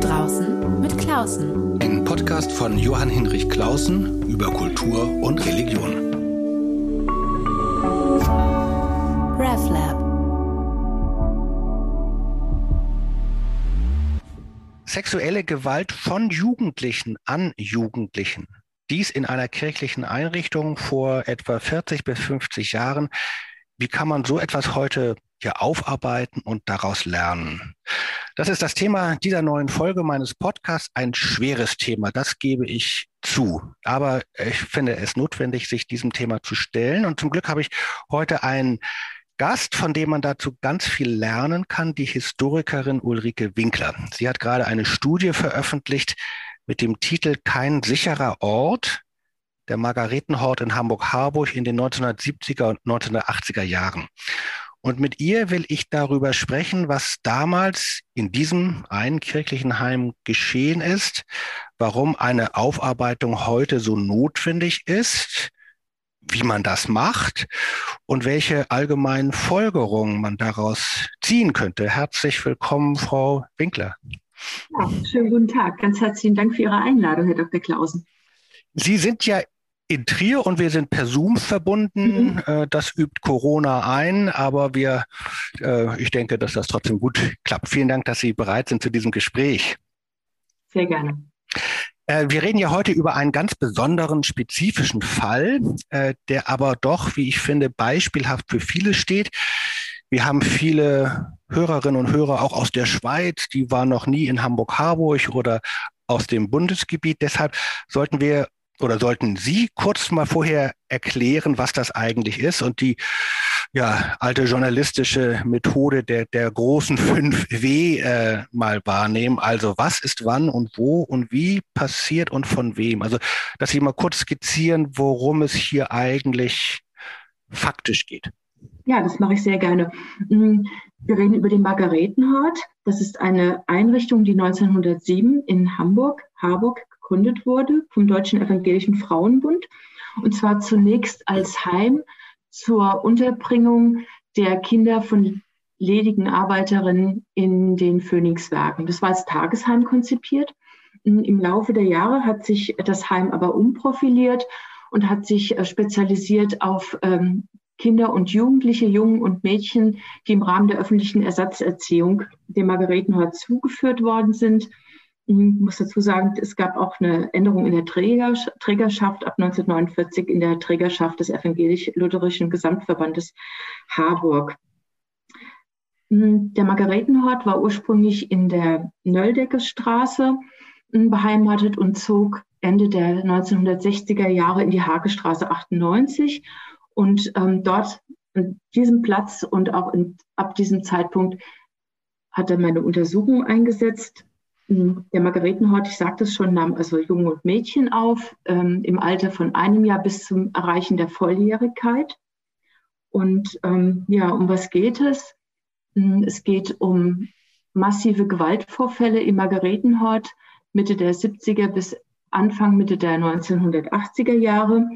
draußen mit Klausen. Ein Podcast von Johann Hinrich Klausen über Kultur und Religion. RevLab. Sexuelle Gewalt von Jugendlichen an Jugendlichen. Dies in einer kirchlichen Einrichtung vor etwa 40 bis 50 Jahren. Wie kann man so etwas heute hier aufarbeiten und daraus lernen? Das ist das Thema dieser neuen Folge meines Podcasts. Ein schweres Thema, das gebe ich zu. Aber ich finde es notwendig, sich diesem Thema zu stellen. Und zum Glück habe ich heute einen Gast, von dem man dazu ganz viel lernen kann, die Historikerin Ulrike Winkler. Sie hat gerade eine Studie veröffentlicht mit dem Titel Kein sicherer Ort, der Margaretenhort in Hamburg-Harburg in den 1970er und 1980er Jahren. Und mit ihr will ich darüber sprechen, was damals in diesem einen kirchlichen Heim geschehen ist, warum eine Aufarbeitung heute so notwendig ist, wie man das macht und welche allgemeinen Folgerungen man daraus ziehen könnte. Herzlich willkommen, Frau Winkler. Ja, schönen guten Tag. Ganz herzlichen Dank für Ihre Einladung, Herr Dr. Klausen. Sie sind ja in Trier und wir sind per Zoom verbunden. Mhm. Äh, das übt Corona ein, aber wir, äh, ich denke, dass das trotzdem gut klappt. Vielen Dank, dass Sie bereit sind zu diesem Gespräch. Sehr gerne. Äh, wir reden ja heute über einen ganz besonderen, spezifischen Fall, der aber doch, wie ich finde, beispielhaft für viele steht. Wir haben viele Hörerinnen und Hörer auch aus der Schweiz, die waren noch nie in Hamburg-Harburg oder aus dem Bundesgebiet. Deshalb sollten wir oder sollten Sie kurz mal vorher erklären, was das eigentlich ist und die ja, alte journalistische Methode der, der großen 5W äh, mal wahrnehmen. Also was ist wann und wo und wie passiert und von wem? Also, dass Sie mal kurz skizzieren, worum es hier eigentlich faktisch geht. Ja, das mache ich sehr gerne. Mm, wir reden über den Margaretenhort. Das ist eine Einrichtung, die 1907 in Hamburg, Harburg gegründet wurde vom Deutschen Evangelischen Frauenbund. Und zwar zunächst als Heim zur Unterbringung der Kinder von ledigen Arbeiterinnen in den Phoenixwerken. Das war als Tagesheim konzipiert. Im Laufe der Jahre hat sich das Heim aber umprofiliert und hat sich äh, spezialisiert auf ähm, Kinder und Jugendliche, Jungen und Mädchen, die im Rahmen der öffentlichen Ersatzerziehung dem Margaretenhort zugeführt worden sind. Ich muss dazu sagen, es gab auch eine Änderung in der Trägerschaft ab 1949 in der Trägerschaft des evangelisch-lutherischen Gesamtverbandes Harburg. Der Margaretenhort war ursprünglich in der Nöldecke-Straße beheimatet und zog Ende der 1960er Jahre in die Hagestraße 98. Und ähm, dort, an diesem Platz und auch in, ab diesem Zeitpunkt, hat er meine Untersuchung eingesetzt der Margaretenhort, ich sagte es schon, nahm also Jungen und Mädchen auf, ähm, im Alter von einem Jahr bis zum Erreichen der Volljährigkeit. Und ähm, ja, um was geht es? Hm, es geht um massive Gewaltvorfälle im Margaretenhort Mitte der 70er bis Anfang Mitte der 1980er Jahre.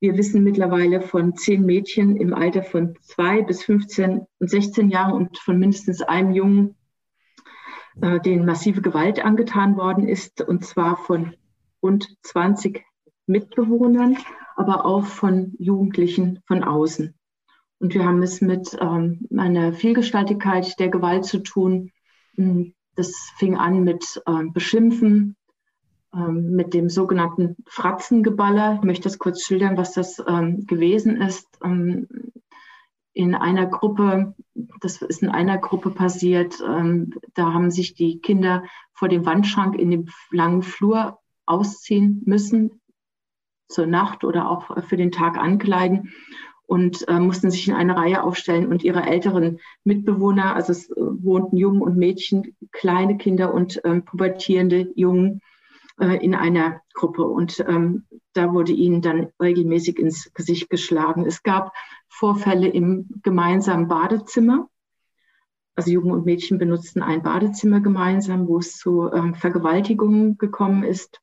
Wir wissen mittlerweile von zehn Mädchen im Alter von zwei bis 15 und 16 Jahren und von mindestens einem Jungen äh, denen massive Gewalt angetan worden ist, und zwar von rund 20 Mitbewohnern, aber auch von Jugendlichen von außen. Und wir haben es mit ähm, einer Vielgestaltigkeit der Gewalt zu tun. Hm, das fing an mit ähm, Beschimpfen, ähm, mit dem sogenannten Fratzengeballer. Ich möchte das kurz schildern, was das ähm, gewesen ist. Ähm, in einer Gruppe, das ist in einer Gruppe passiert, ähm, da haben sich die Kinder vor dem Wandschrank in dem langen Flur ausziehen müssen, zur Nacht oder auch für den Tag ankleiden und äh, mussten sich in eine Reihe aufstellen und ihre älteren Mitbewohner, also es wohnten Jungen und Mädchen, kleine Kinder und ähm, pubertierende Jungen, äh, in einer Gruppe. Und ähm, da wurde ihnen dann regelmäßig ins Gesicht geschlagen. Es gab Vorfälle im gemeinsamen Badezimmer. Also Jungen und Mädchen benutzten ein Badezimmer gemeinsam, wo es zu ähm, Vergewaltigungen gekommen ist.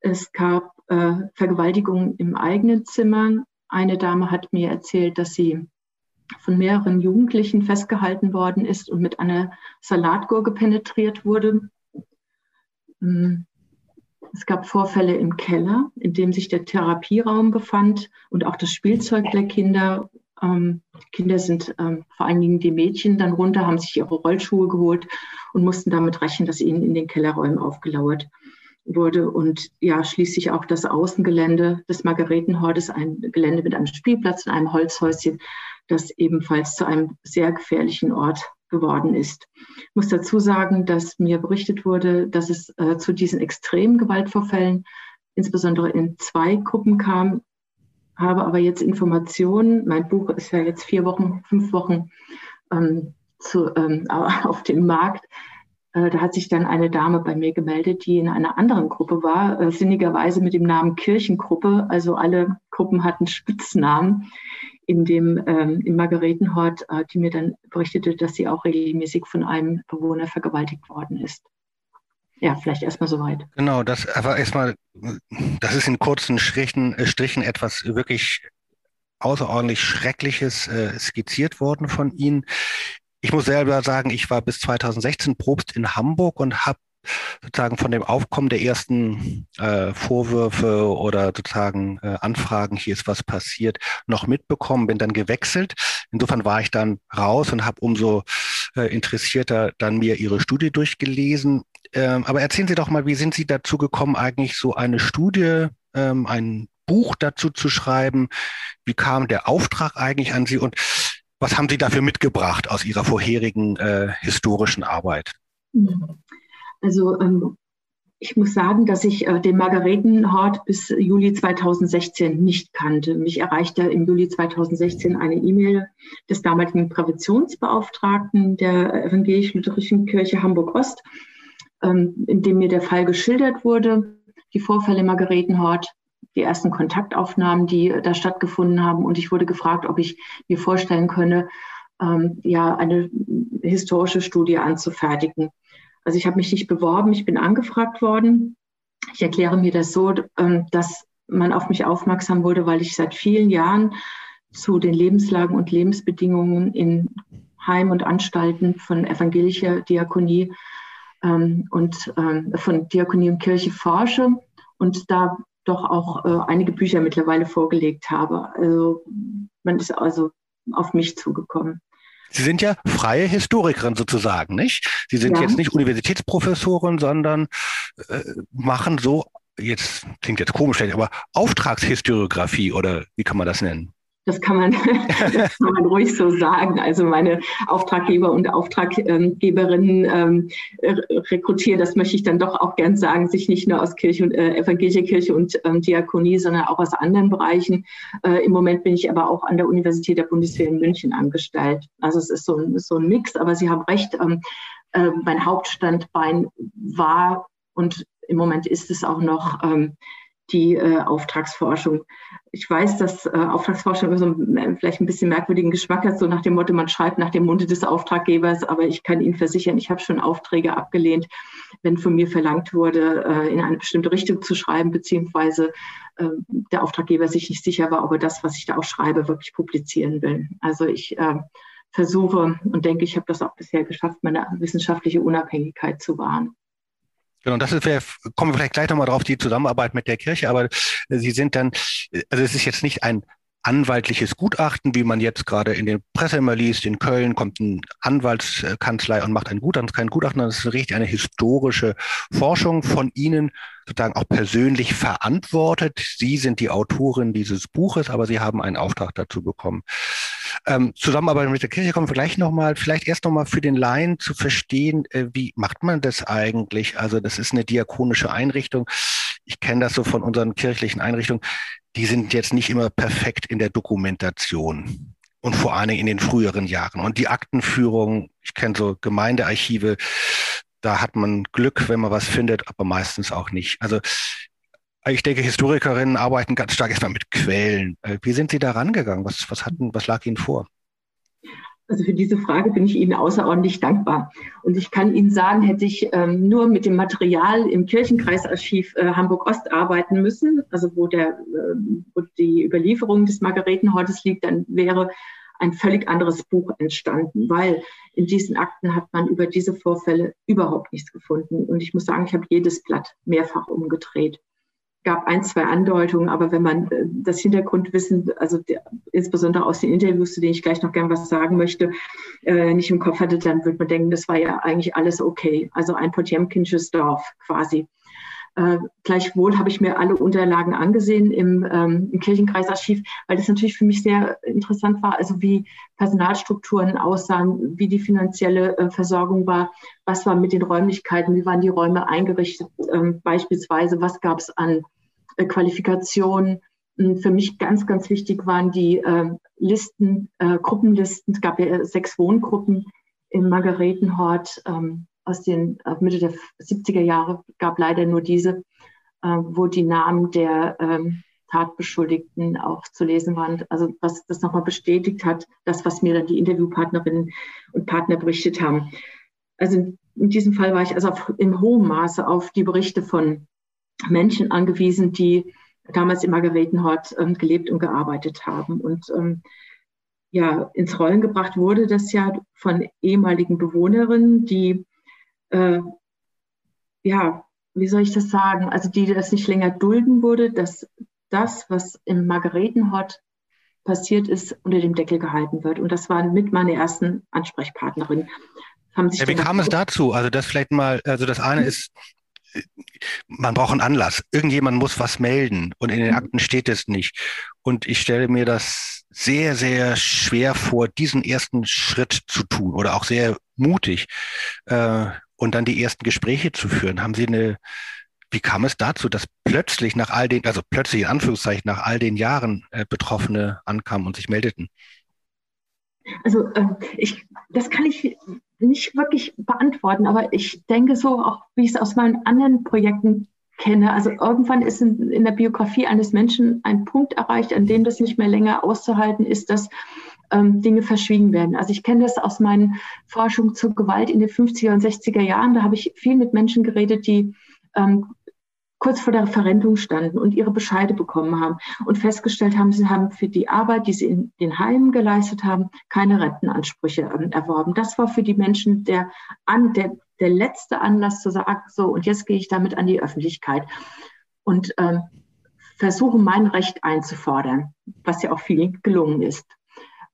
Es gab äh, Vergewaltigungen im eigenen Zimmer. Eine Dame hat mir erzählt, dass sie von mehreren Jugendlichen festgehalten worden ist und mit einer Salatgurke penetriert wurde. hm, es gab Vorfälle im Keller, in dem sich der Therapieraum befand und auch das Spielzeug der Kinder. Ähm, Kinder sind ähm, vor allen Dingen die Mädchen dann runter, haben sich ihre Rollschuhe geholt und mussten damit rechnen, dass ihnen in den Kellerräumen aufgelauert wurde. Und ja, schließlich auch das Außengelände des Margaretenhortes, ein Gelände mit einem Spielplatz und einem Holzhäuschen, das ebenfalls zu einem sehr gefährlichen Ort geworden ist. Ich muss dazu sagen, dass mir berichtet wurde, dass es äh, zu diesen extremen Gewaltvorfällen insbesondere in zwei Gruppen kam, habe aber jetzt Informationen, mein Buch ist ja jetzt vier Wochen, fünf Wochen ähm, zu, ähm, auf dem Markt, äh, da hat sich dann eine Dame bei mir gemeldet, die in einer anderen Gruppe war, äh, sinnigerweise mit dem Namen Kirchengruppe. Also alle Gruppen hatten Spitznamen in dem ähm, im Margaretenhort, äh, die mir dann berichtete, dass sie auch regelmäßig von einem Bewohner vergewaltigt worden ist. Ja, vielleicht erstmal soweit. Genau, das aber erstmal, das ist in kurzen Strichen, äh, Strichen etwas wirklich außerordentlich Schreckliches äh, skizziert worden von Ihnen. Ich muss selber sagen, ich war bis 2016 Probst in Hamburg und habe sozusagen von dem Aufkommen der ersten äh, Vorwürfe oder sozusagen äh, Anfragen, hier ist was passiert, noch mitbekommen, bin dann gewechselt. Insofern war ich dann raus und habe umso äh, interessierter dann mir Ihre Studie durchgelesen. Ähm, aber erzählen Sie doch mal, wie sind Sie dazu gekommen, eigentlich so eine Studie, ähm, ein Buch dazu zu schreiben? Wie kam der Auftrag eigentlich an Sie und was haben Sie dafür mitgebracht aus Ihrer vorherigen äh, historischen Arbeit? Mhm. Also ähm, ich muss sagen, dass ich äh, den Margaretenhort bis Juli 2016 nicht kannte. Mich erreichte im Juli 2016 eine E-Mail des damaligen Präventionsbeauftragten der Evangelisch-Lutherischen Kirche Hamburg-Ost, ähm, in dem mir der Fall geschildert wurde, die Vorfälle im Margaretenhort, die ersten Kontaktaufnahmen, die da stattgefunden haben. Und ich wurde gefragt, ob ich mir vorstellen könne, ähm, ja, eine historische Studie anzufertigen. Also ich habe mich nicht beworben, ich bin angefragt worden. Ich erkläre mir das so, ähm, dass man auf mich aufmerksam wurde, weil ich seit vielen Jahren zu den Lebenslagen und Lebensbedingungen in Heim und Anstalten von evangelischer Diakonie ähm, und ähm, von Diakonie und Kirche forsche und da doch auch äh, einige Bücher mittlerweile vorgelegt habe. Also man ist also auf mich zugekommen. Sie sind ja freie Historikerin sozusagen, nicht? Sie sind ja. jetzt nicht Universitätsprofessorin, sondern äh, machen so, jetzt klingt jetzt komisch, aber Auftragshistoriografie oder wie kann man das nennen? Das kann man, das kann man ruhig so sagen. Also meine Auftraggeber und Auftraggeberinnen ähm, rekrutieren, das möchte ich dann doch auch gern sagen, sich nicht nur aus Kirche und äh, evangelischer Kirche und ähm, Diakonie, sondern auch aus anderen Bereichen. Äh, Im Moment bin ich aber auch an der Universität der Bundeswehr in München angestellt. Also es ist so ein, so ein Mix, aber Sie haben recht. Ähm, äh, mein Hauptstandbein war und im Moment ist es auch noch ähm, die äh, Auftragsforschung. Ich weiß, dass äh, Auftragsforschung so ein, vielleicht ein bisschen merkwürdigen Geschmack hat, so nach dem Motto, man schreibt nach dem Munde des Auftraggebers, aber ich kann Ihnen versichern, ich habe schon Aufträge abgelehnt, wenn von mir verlangt wurde, äh, in eine bestimmte Richtung zu schreiben, beziehungsweise äh, der Auftraggeber sich nicht sicher war, ob er das, was ich da auch schreibe, wirklich publizieren will. Also ich äh, versuche und denke, ich habe das auch bisher geschafft, meine wissenschaftliche Unabhängigkeit zu wahren. Genau, das ist, kommen wir vielleicht gleich nochmal drauf, die Zusammenarbeit mit der Kirche, aber Sie sind dann, also es ist jetzt nicht ein anwaltliches Gutachten, wie man jetzt gerade in den Presse immer liest. In Köln kommt eine Anwaltskanzlei und macht ein Gutachten, kein Gutachten, das ist richtig eine historische Forschung von Ihnen, sozusagen auch persönlich verantwortet. Sie sind die Autorin dieses Buches, aber Sie haben einen Auftrag dazu bekommen. Ähm, Zusammenarbeit mit der Kirche kommen wir gleich nochmal, vielleicht erst nochmal für den Laien zu verstehen, äh, wie macht man das eigentlich? Also das ist eine diakonische Einrichtung. Ich kenne das so von unseren kirchlichen Einrichtungen die sind jetzt nicht immer perfekt in der Dokumentation und vor allen Dingen in den früheren Jahren. Und die Aktenführung, ich kenne so Gemeindearchive, da hat man Glück, wenn man was findet, aber meistens auch nicht. Also ich denke, Historikerinnen arbeiten ganz stark erstmal mit Quellen. Äh, wie sind Sie da rangegangen? Was, was, hatten, was lag Ihnen vor? Also für diese Frage bin ich Ihnen außerordentlich dankbar. Und ich kann Ihnen sagen, hätte ich ähm, nur mit dem Material im Kirchenkreisarchiv äh, Hamburg-Ost arbeiten müssen, also wo, der, äh, wo die Überlieferung des Margaretenhortes liegt, dann wäre ein völlig anderes Buch entstanden, weil in diesen Akten hat man über diese Vorfälle überhaupt nichts gefunden. Und ich muss sagen, ich habe jedes Blatt mehrfach umgedreht gab ein, zwei Andeutungen, aber wenn man äh, das Hintergrundwissen, also der, insbesondere aus den Interviews, zu denen ich gleich noch gern was sagen möchte, äh, nicht im Kopf hatte, dann würde man denken, das war ja eigentlich alles okay. Also ein Potjemkinsches Dorf quasi. Äh, gleichwohl habe ich mir alle Unterlagen angesehen im, ähm, im Kirchenkreisarchiv, weil das natürlich für mich sehr interessant war, also wie Personalstrukturen aussahen, wie die finanzielle äh, Versorgung war, was war mit den Räumlichkeiten, wie waren die Räume eingerichtet, ähm, beispielsweise, was gab es an äh, Qualifikationen. Für mich ganz, ganz wichtig waren die äh, Listen, äh, Gruppenlisten. Es gab ja sechs Wohngruppen im Margaretenhort. Ähm, aus den Mitte der 70er Jahre gab leider nur diese, äh, wo die Namen der ähm, Tatbeschuldigten auch zu lesen waren. Also was das nochmal bestätigt hat, das, was mir dann die Interviewpartnerinnen und Partner berichtet haben. Also in diesem Fall war ich also auf, in hohem Maße auf die Berichte von Menschen angewiesen, die damals im Margaretenhort ähm, gelebt und gearbeitet haben. Und ähm, ja, ins Rollen gebracht wurde das ja von ehemaligen Bewohnerinnen, die äh, ja, wie soll ich das sagen? Also die das nicht länger dulden wurde, dass das, was im Margaretenhort passiert ist, unter dem Deckel gehalten wird. Und das waren mit meine ersten Ansprechpartnerinnen. Haben sich ja, wie kam es dazu? Also das vielleicht mal, also das eine ist, man braucht einen Anlass. Irgendjemand muss was melden und in den mhm. Akten steht es nicht. Und ich stelle mir das sehr, sehr schwer vor, diesen ersten Schritt zu tun oder auch sehr mutig äh, und dann die ersten Gespräche zu führen. Haben Sie eine, wie kam es dazu, dass plötzlich nach all den, also plötzlich in Anführungszeichen nach all den Jahren äh, Betroffene ankamen und sich meldeten? Also äh, ich, das kann ich nicht wirklich beantworten, aber ich denke so, auch wie ich es aus meinen anderen Projekten kenne. Also irgendwann ist in, in, der Biografie eines Menschen ein Punkt erreicht, an dem das nicht mehr länger auszuhalten ist, dass ähm, Dinge verschwiegen werden. Also ich kenne das aus meinen Forschungen zur Gewalt in den 50er und 60er Jahren. Da habe ich viel mit Menschen geredet, die ähm, kurz vor der Verrentung standen und ihre Bescheide bekommen haben und festgestellt haben, sie haben für die Arbeit, die sie in den Heimen geleistet haben, keine Rentenansprüche ähm, erworben. Das war für die Menschen der, der, der letzte Anlass zu sagen, so, und jetzt gehe ich damit an die Öffentlichkeit und ähm, versuche mein Recht einzufordern, was ja auch vielen gelungen ist.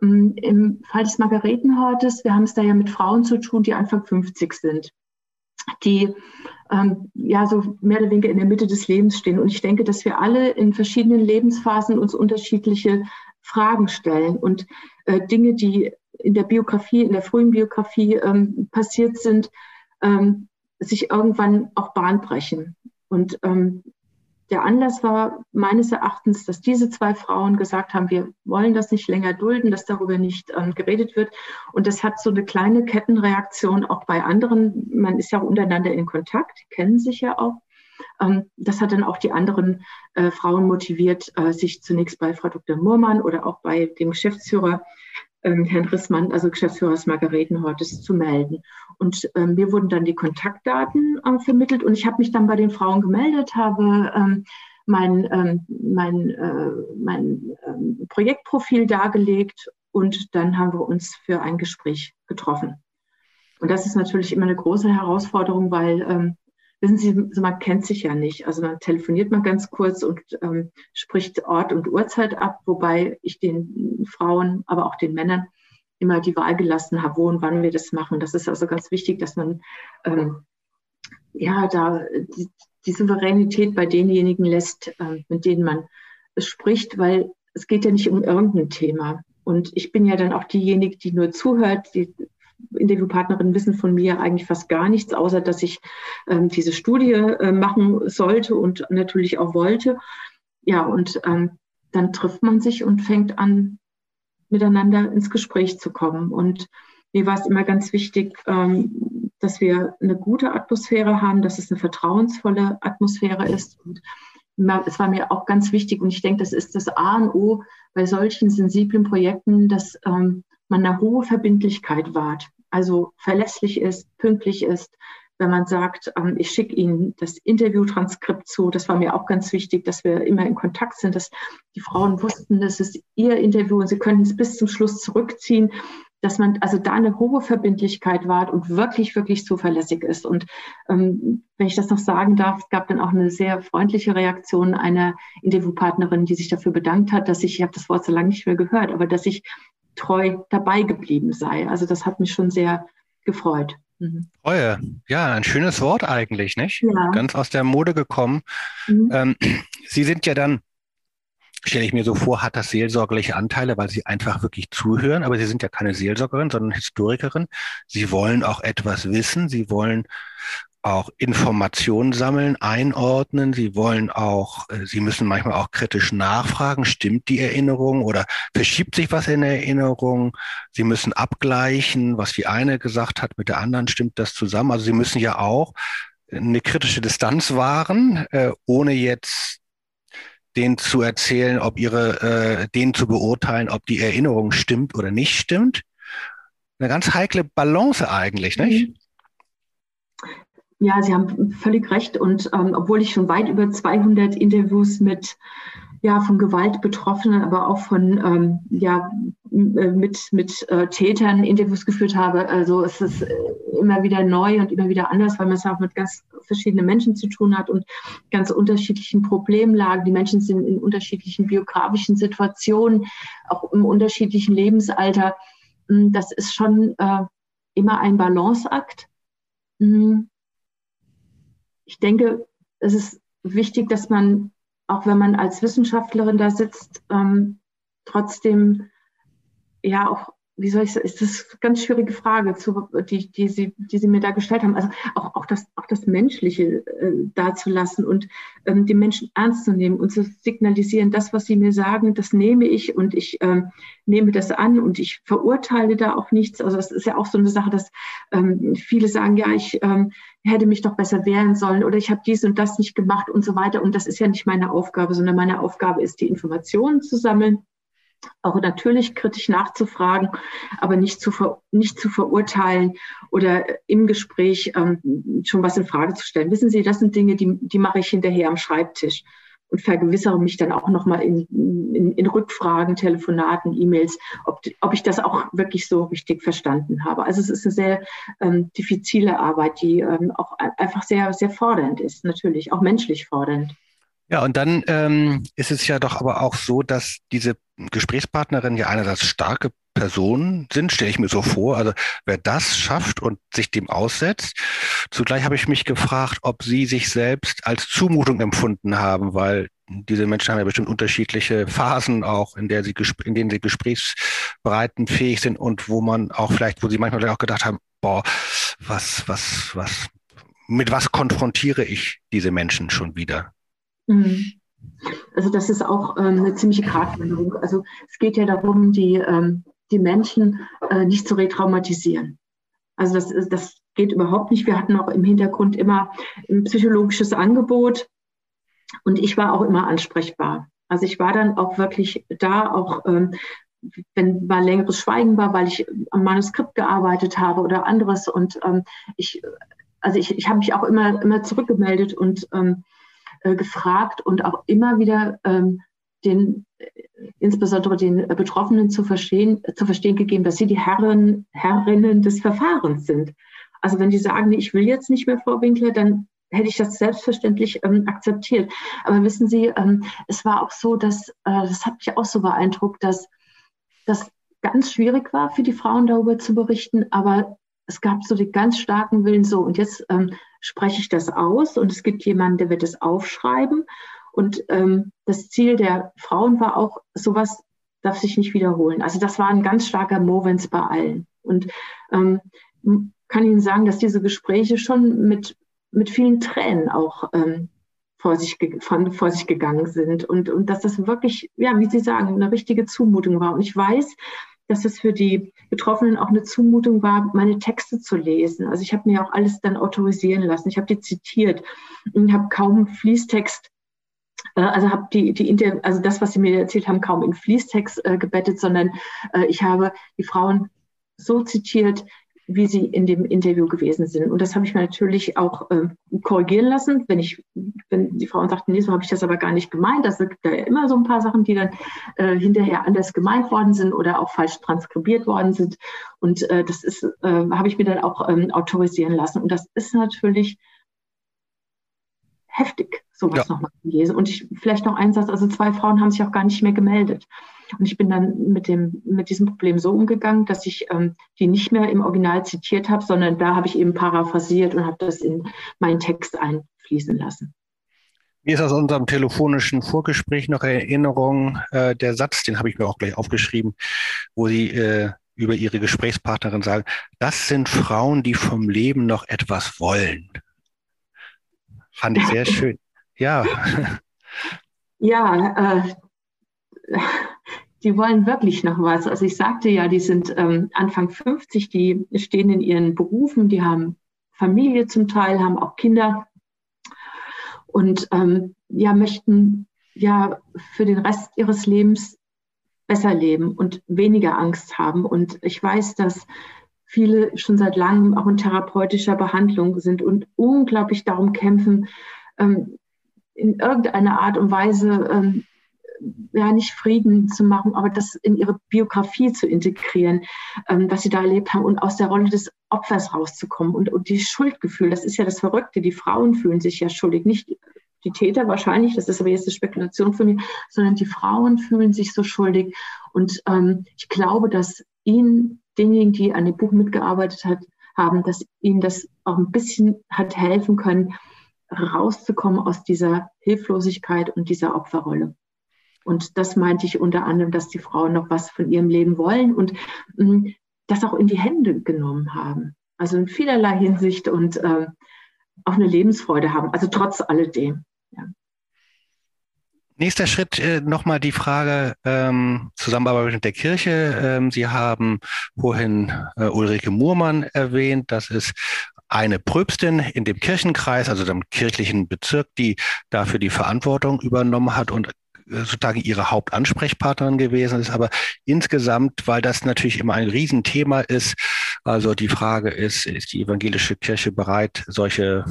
Ähm, Im Fall des Margaretenhortes, wir haben es da ja mit Frauen zu tun, die Anfang 50 sind, die ähm, ja so mehr oder weniger in der Mitte des Lebens stehen. Und ich denke, dass wir alle in verschiedenen Lebensphasen uns unterschiedliche Fragen stellen und äh, Dinge, die in der Biografie, in der frühen Biografie ähm, passiert sind, ähm, sich irgendwann auch Bahn brechen. Und ähm, der Anlass war meines Erachtens, dass diese zwei Frauen gesagt haben, wir wollen das nicht länger dulden, dass darüber nicht ähm, geredet wird. Und das hat so eine kleine Kettenreaktion auch bei anderen. Man ist ja untereinander in Kontakt, kennen sich ja auch. Ähm, das hat dann auch die anderen äh, Frauen motiviert, äh, sich zunächst bei Frau Dr. Murmann oder auch bei dem Geschäftsführer ähm, Herrn Rissmann, also Geschäftsführer des Margaretenhortes, zu melden. Und ähm, mir wurden dann die Kontaktdaten äh, vermittelt und ich habe mich dann bei den Frauen gemeldet, habe ähm, mein, ähm, mein, äh, mein ähm, Projektprofil dargelegt und dann haben wir uns für ein Gespräch getroffen. Und das ist natürlich immer eine große Herausforderung, weil ähm, wissen Sie, man kennt sich ja nicht. Also man telefoniert mal ganz kurz und ähm, spricht Ort und Uhrzeit ab, wobei ich den Frauen, aber auch den Männern immer die Wahl gelassen habe, wo und wann wir das machen. Das ist also ganz wichtig, dass man ähm, ja da die, die, Souveränität bei denjenigen lässt, ähm, mit denen man spricht, weil es geht ja nicht um irgendein Thema. Und ich bin ja dann auch diejenige, die nur zuhört, die Interviewpartnerinnen wissen von mir eigentlich fast gar nichts, außer dass ich ähm, diese Studie äh, machen sollte und natürlich auch wollte. Ja, und ähm, dann trifft man sich und fängt an, miteinander ins Gespräch zu kommen. Und mir war es immer ganz wichtig, ähm, dass wir eine gute Atmosphäre haben, dass es eine vertrauensvolle Atmosphäre ist. Und es war mir auch ganz wichtig, und ich denke, das ist das A und O bei solchen sensiblen Projekten, dass ähm, man eine hohe Verbindlichkeit wahrt, also verlässlich ist, pünktlich ist, wenn man sagt, ähm, ich schicke Ihnen das Interviewtranskript zu. Das war mir auch ganz wichtig, dass wir immer in Kontakt sind, dass die Frauen wussten, das ist ihr Interview und sie können es bis zum Schluss zurückziehen dass man also da eine hohe Verbindlichkeit wahrt und wirklich, wirklich zuverlässig ist. Und ähm, wenn ich das noch sagen darf, es gab dann auch eine sehr freundliche Reaktion einer Interviewpartnerin, die sich dafür bedankt hat, dass ich, ich habe das Wort so lange nicht mehr gehört, aber dass ich treu dabei geblieben sei. Also das hat mich schon sehr gefreut. Mhm. Treue, ja, ein schönes Wort eigentlich, nicht? Ja. Ganz aus der Mode gekommen. Mhm. Ähm, Sie sind ja dann stelle ich mir so vor, hat das seelsorgerliche Anteile, weil sie einfach wirklich zuhören, aber sie sind ja keine Seelsorgerin, sondern Historikerin. Sie wollen auch etwas wissen, sie wollen auch Informationen sammeln, einordnen. Sie wollen auch, äh, Sie müssen manchmal auch kritisch nachfragen, stimmt die Erinnerung oder verschiebt sich was in der Erinnerung? Sie müssen abgleichen, was die eine gesagt hat mit der anderen, stimmt das zusammen? Also Sie müssen ja auch eine kritische Distanz wahren, äh, ohne jetzt denen zu erzählen, ob ihre, äh, denen zu beurteilen, ob die Erinnerung stimmt oder nicht stimmt. Eine ganz heikle Balance eigentlich, nicht? Mhm. Ja, Sie haben völlig recht. Und ähm, obwohl ich schon weit über 200 Interviews mit ja, von Gewalt Betroffenen, aber auch von ähm, ja, äh, mit, mit äh, Tätern Interviews geführt habe. Also es ist äh, immer wieder neu und immer wieder anders, weil man es auch mit ganz verschiedenen Menschen zu tun hat und ganz unterschiedlichen Problemlagen. Die Menschen sind in unterschiedlichen biografischen Situationen, auch im unterschiedlichen Lebensalter. Hm, das ist schon äh, immer ein Balanceakt. Hm. Ich denke, es ist wichtig, dass man auch wenn man als Wissenschaftlerin da sitzt, ähm, trotzdem ja auch wie soll ich sagen, ist das eine ganz schwierige Frage, zu, die, die, Sie, die Sie mir da gestellt haben. Also auch, auch, das, auch das Menschliche äh, dazulassen und ähm, die Menschen ernst zu nehmen und zu signalisieren, das, was Sie mir sagen, das nehme ich und ich ähm, nehme das an und ich verurteile da auch nichts. Also das ist ja auch so eine Sache, dass ähm, viele sagen, ja, ich ähm, hätte mich doch besser wehren sollen oder ich habe dies und das nicht gemacht und so weiter. Und das ist ja nicht meine Aufgabe, sondern meine Aufgabe ist, die Informationen zu sammeln auch natürlich kritisch nachzufragen, aber nicht zu, ver, nicht zu verurteilen oder im Gespräch ähm, schon was in Frage zu stellen. Wissen Sie, das sind Dinge, die, die mache ich hinterher am Schreibtisch und vergewissere mich dann auch nochmal in, in, in Rückfragen, Telefonaten, E-Mails, ob, ob ich das auch wirklich so richtig verstanden habe. Also es ist eine sehr ähm, diffizile Arbeit, die ähm, auch einfach sehr, sehr fordernd ist, natürlich, auch menschlich fordernd. Ja, und dann ähm, ist es ja doch aber auch so, dass diese Gesprächspartnerinnen ja einerseits starke Personen sind, stelle ich mir so vor. Also wer das schafft und sich dem aussetzt. Zugleich habe ich mich gefragt, ob sie sich selbst als Zumutung empfunden haben, weil diese Menschen haben ja bestimmt unterschiedliche Phasen auch, in der sie, in denen sie gesprächsbereiten fähig sind und wo man auch vielleicht, wo sie manchmal auch gedacht haben, boah, was, was, was, mit was konfrontiere ich diese Menschen schon wieder? Mhm. Also das ist auch ähm, eine ziemliche Gratwanderung. Also es geht ja darum, die, ähm, die Menschen äh, nicht zu retraumatisieren. Also das, das geht überhaupt nicht. Wir hatten auch im Hintergrund immer ein psychologisches Angebot und ich war auch immer ansprechbar. Also ich war dann auch wirklich da, auch ähm, wenn mal längeres Schweigen war, weil ich am Manuskript gearbeitet habe oder anderes. Und ähm, ich, also ich, ich habe mich auch immer, immer zurückgemeldet und ähm, äh, gefragt und auch immer wieder ähm, den, äh, insbesondere den Betroffenen zu verstehen, zu verstehen gegeben, dass sie die Herren, Herrinnen des Verfahrens sind. Also wenn die sagen, ich will jetzt nicht mehr Frau Winkler, dann hätte ich das selbstverständlich ähm, akzeptiert. Aber wissen Sie, ähm, es war auch so, dass, äh, das hat mich auch so beeindruckt, dass das ganz schwierig war für die Frauen darüber zu berichten, aber es gab so den ganz starken Willen so, und jetzt ähm, spreche ich das aus und es gibt jemanden, der wird es aufschreiben. Und ähm, das Ziel der Frauen war auch, sowas darf sich nicht wiederholen. Also das war ein ganz starker Movens bei allen. Und ähm, kann Ihnen sagen, dass diese Gespräche schon mit, mit vielen Tränen auch ähm, vor, sich, von, vor sich gegangen sind und, und dass das wirklich, ja, wie Sie sagen, eine richtige Zumutung war. Und ich weiß, dass es für die Betroffenen auch eine Zumutung war, meine Texte zu lesen. Also ich habe mir auch alles dann autorisieren lassen. Ich habe die zitiert und habe kaum Fließtext äh, also habe die, die also das, was sie mir erzählt haben, kaum in Fließtext äh, gebettet, sondern äh, ich habe die Frauen so zitiert, wie sie in dem Interview gewesen sind. Und das habe ich mir natürlich auch äh, korrigieren lassen, wenn ich, wenn die Frauen sagten, nee, so habe ich das aber gar nicht gemeint. Das gibt da ja immer so ein paar Sachen, die dann äh, hinterher anders gemeint worden sind oder auch falsch transkribiert worden sind. Und äh, das ist, äh, habe ich mir dann auch ähm, autorisieren lassen. Und das ist natürlich heftig, sowas ja. nochmal zu lesen. Und ich, vielleicht noch ein Satz, also zwei Frauen haben sich auch gar nicht mehr gemeldet. Und ich bin dann mit, dem, mit diesem Problem so umgegangen, dass ich ähm, die nicht mehr im Original zitiert habe, sondern da habe ich eben paraphrasiert und habe das in meinen Text einfließen lassen. Mir ist aus unserem telefonischen Vorgespräch noch Erinnerung, äh, der Satz, den habe ich mir auch gleich aufgeschrieben, wo Sie äh, über Ihre Gesprächspartnerin sagen, das sind Frauen, die vom Leben noch etwas wollen. Fand ich sehr schön. Ja. Ja, äh, die wollen wirklich noch was. Also ich sagte ja, die sind ähm, Anfang 50, die stehen in ihren Berufen, die haben Familie zum Teil, haben auch Kinder und ähm, ja, möchten ja für den Rest ihres Lebens besser leben und weniger Angst haben. Und ich weiß, dass viele schon seit langem auch in therapeutischer Behandlung sind und unglaublich darum kämpfen, ähm, in irgendeiner Art und Weise ähm, ja nicht Frieden zu machen, aber das in ihre Biografie zu integrieren, ähm, was sie da erlebt haben und aus der Rolle des Opfers rauszukommen und, und die Schuldgefühl, das ist ja das Verrückte, die Frauen fühlen sich ja schuldig, nicht die Täter wahrscheinlich, das ist aber jetzt eine Spekulation von mir, sondern die Frauen fühlen sich so schuldig und ähm, ich glaube, dass ihnen denjenigen, die an dem Buch mitgearbeitet hat, haben, dass ihnen das auch ein bisschen hat helfen können, rauszukommen aus dieser Hilflosigkeit und dieser Opferrolle. Und das meinte ich unter anderem, dass die Frauen noch was von ihrem Leben wollen und mh, mm, das auch in die Hände genommen haben. Also in vielerlei Hinsicht und äh, auch eine Lebensfreude haben. Also trotz alledem. Ja. Nächster Schritt äh, nochmal die Frage ähm, Zusammenarbeit mit der Kirche. Ähm, Sie haben vorhin äh, Ulrike Muhrmann erwähnt. Das ist eine Pröbstin in dem Kirchenkreis, also dem kirchlichen Bezirk, die dafür die Verantwortung übernommen hat und sozusagen ihre Hauptansprechpartnerin gewesen ist. Aber insgesamt, weil das natürlich immer ein Riesenthema ist, also die Frage ist, ist die evangelische Kirche bereit, solche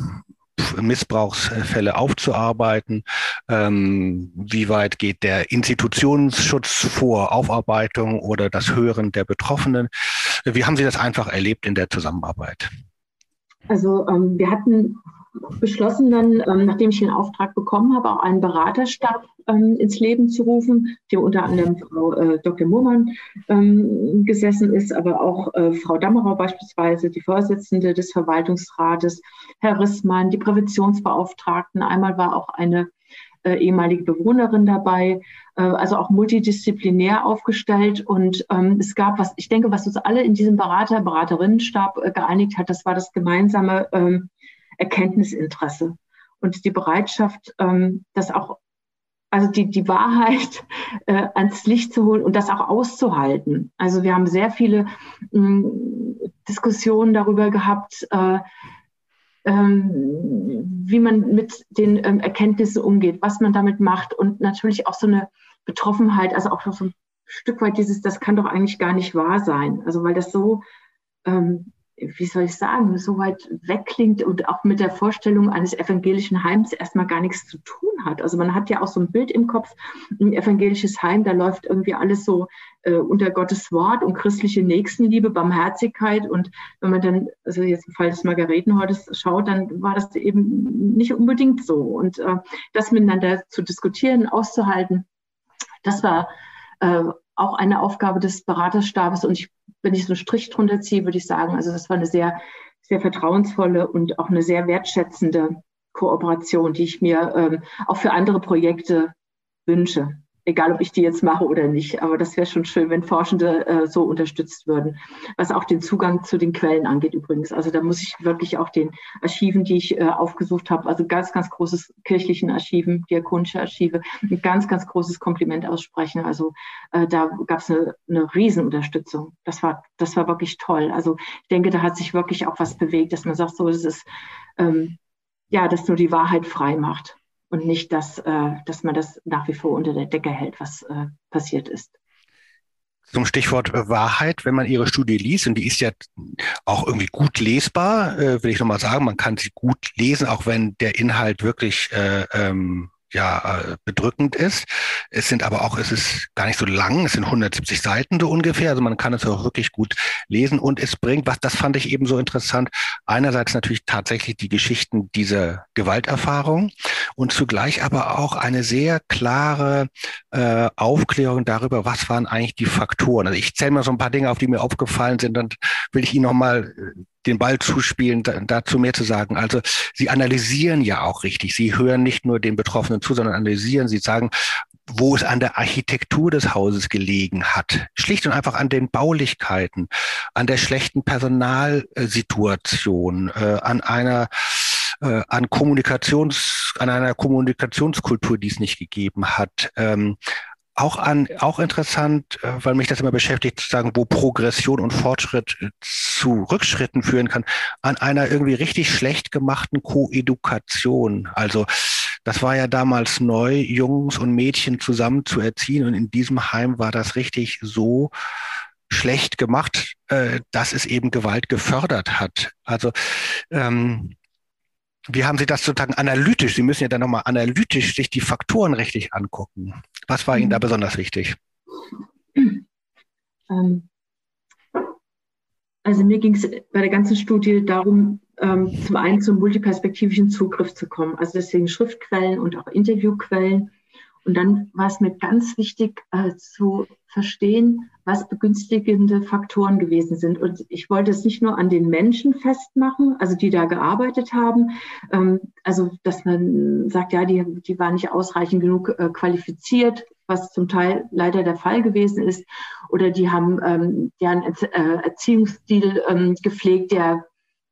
Missbrauchsfälle aufzuarbeiten? Ähm, wie weit geht der Institutionsschutz vor Aufarbeitung oder das Hören der Betroffenen? Wie haben Sie das einfach erlebt in der Zusammenarbeit? Also ähm, wir hatten beschlossen dann, ähm, nachdem ich den Auftrag bekommen habe, auch einen Beraterstab ähm, ins Leben zu rufen, dem unter anderem Frau äh, Dr. Murmann ähm, gesessen ist, aber auch äh, Frau Dammerau beispielsweise, die Vorsitzende des Verwaltungsrates, Herr Rissmann, die Präventionsbeauftragten. Einmal war auch eine äh, ehemalige Bewohnerin dabei, äh, also auch multidisziplinär aufgestellt. Und ähm, es gab was, ich denke, was uns alle in diesem Berater, Beraterinnenstab äh, geeinigt hat, das war das gemeinsame ähm, Erkenntnisinteresse und die Bereitschaft, ähm, das auch, also die, die Wahrheit äh, ans Licht zu holen und das auch auszuhalten. Also wir haben sehr viele mh, hm, Diskussionen darüber gehabt, äh, ähm, wie man mit den ähm, Erkenntnissen umgeht, was man damit macht und natürlich auch so eine Betroffenheit, also auch so ein Stück weit dieses, das kann doch eigentlich gar nicht wahr sein. Also weil das so ähm, wie soll ich sagen, so weit wegklingt und auch mit der Vorstellung eines evangelischen Heims erstmal gar nichts zu tun hat. Also man hat ja auch so ein Bild im Kopf, ein evangelisches Heim, da läuft irgendwie alles so äh, unter Gottes Wort und christliche Nächstenliebe, Barmherzigkeit. Und wenn man dann, also jetzt im Fall des Margaretenhortes schaut, dann war das eben nicht unbedingt so. Und äh, das miteinander zu diskutieren, auszuhalten, das war äh, auch eine Aufgabe des Beraterstabes. Und ich wenn ich so einen Strich drunter ziehe, würde ich sagen, also das war eine sehr, sehr vertrauensvolle und auch eine sehr wertschätzende Kooperation, die ich mir ähm, auch für andere Projekte wünsche egal ob ich die jetzt mache oder nicht. Aber das wäre schon schön, wenn Forschende äh, so unterstützt würden. Was auch den Zugang zu den Quellen angeht übrigens. Also da muss ich wirklich auch den Archiven, die ich äh, aufgesucht habe, also ganz, ganz großes kirchlichen Archiven, diakonische Archive, ein ganz, ganz großes Kompliment aussprechen. Also äh, da gab es eine, eine Riesenunterstützung. Das war, das war wirklich toll. Also ich denke, da hat sich wirklich auch was bewegt, dass man sagt, so ist es, ähm, ja, dass nur die Wahrheit frei macht und nicht, dass, äh, dass man das nach wie vor unter der Decke hält, was äh, passiert ist. Zum Stichwort Wahrheit, wenn man Ihre Studie liest, und die ist ja auch irgendwie gut lesbar, äh, will ich nochmal sagen, man kann sie gut lesen, auch wenn der Inhalt wirklich äh, ähm, ja äh, bedrückend ist. Es sind aber auch, es ist gar nicht so lang, es sind 170 Seiten so ungefähr, also man kann es auch wirklich gut lesen und es bringt, was das fand ich eben so interessant, einerseits natürlich tatsächlich die Geschichten dieser Gewalterfahrung und zugleich aber auch eine sehr klare äh, Aufklärung darüber, was waren eigentlich die Faktoren. Also ich zähle mal so ein paar Dinge auf, die mir aufgefallen sind, dann will ich Ihnen nochmal äh, den Ball zuspielen, dazu mehr zu sagen. Also Sie analysieren ja auch richtig. Sie hören nicht nur den Betroffenen zu, sondern analysieren. Sie sagen, wo es an der Architektur des Hauses gelegen hat. Schlicht und einfach an den Baulichkeiten, an der schlechten Personalsituation, äh, an einer äh, an Kommunikations, an einer Kommunikationskultur, die es nicht gegeben hat, ähm, auch an, auch interessant, äh, weil mich das immer beschäftigt, zu sagen, wo Progression und Fortschritt äh, zu Rückschritten führen kann, an einer irgendwie richtig schlecht gemachten Koedukation. Also, das war ja damals neu, Jungs und Mädchen zusammen zu erziehen und in diesem Heim war das richtig so schlecht gemacht, äh, dass es eben Gewalt gefördert hat. Also, ähm, wie haben Sie das sozusagen analytisch? Sie müssen ja dann nochmal analytisch sich die Faktoren richtig angucken. Was war Ihnen da mhm. besonders wichtig? Ähm, also mir ging es bei der ganzen Studie darum, ähm, zum einen zum multiperspektivischen Zugriff zu kommen. Also deswegen Schriftquellen und auch Interviewquellen. Und dann war es mir ganz wichtig äh, zu verstehen, was begünstigende Faktoren gewesen sind. Und ich wollte es nicht nur an den Menschen festmachen, also die da gearbeitet haben, ähm, also dass man sagt, ja, die, die waren nicht ausreichend genug äh, qualifiziert, was zum Teil leider der Fall gewesen ist, oder die haben ähm, deren äh, Erziehungsstil ähm, gepflegt, der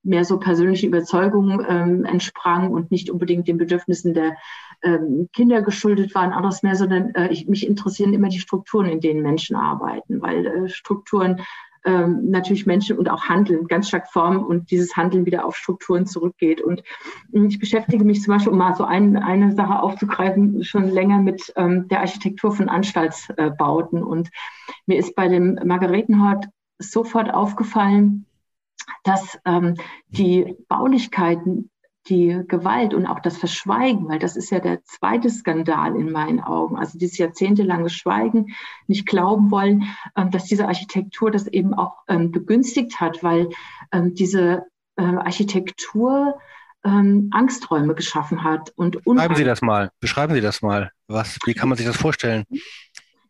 mehr so persönlichen Überzeugungen ähm, entsprang und nicht unbedingt den Bedürfnissen der ähm, Kinder geschuldet waren, anderes mehr, sondern äh, ich, mich interessieren immer die Strukturen, in denen Menschen arbeiten, weil äh, Strukturen ähm, natürlich Menschen und auch Handeln ganz stark formen und dieses Handeln wieder auf Strukturen zurückgeht. Und ähm, ich beschäftige mich zum Beispiel, um mal so ein, eine Sache aufzugreifen, schon länger mit ähm, der Architektur von Anstaltsbauten. Und mir ist bei dem Margaretenhort sofort aufgefallen, dass ähm, die Baulichkeiten die Gewalt und auch das Verschweigen, weil das ist ja der zweite Skandal in meinen Augen, also dieses jahrzehntelange Schweigen, nicht glauben wollen, ähm, dass diese Architektur das eben auch ähm, begünstigt hat, weil ähm, diese äh, Architektur Angsträume geschaffen hat. Und Beschreiben Sie das mal. Beschreiben Sie das mal. Was, wie kann man sich das vorstellen?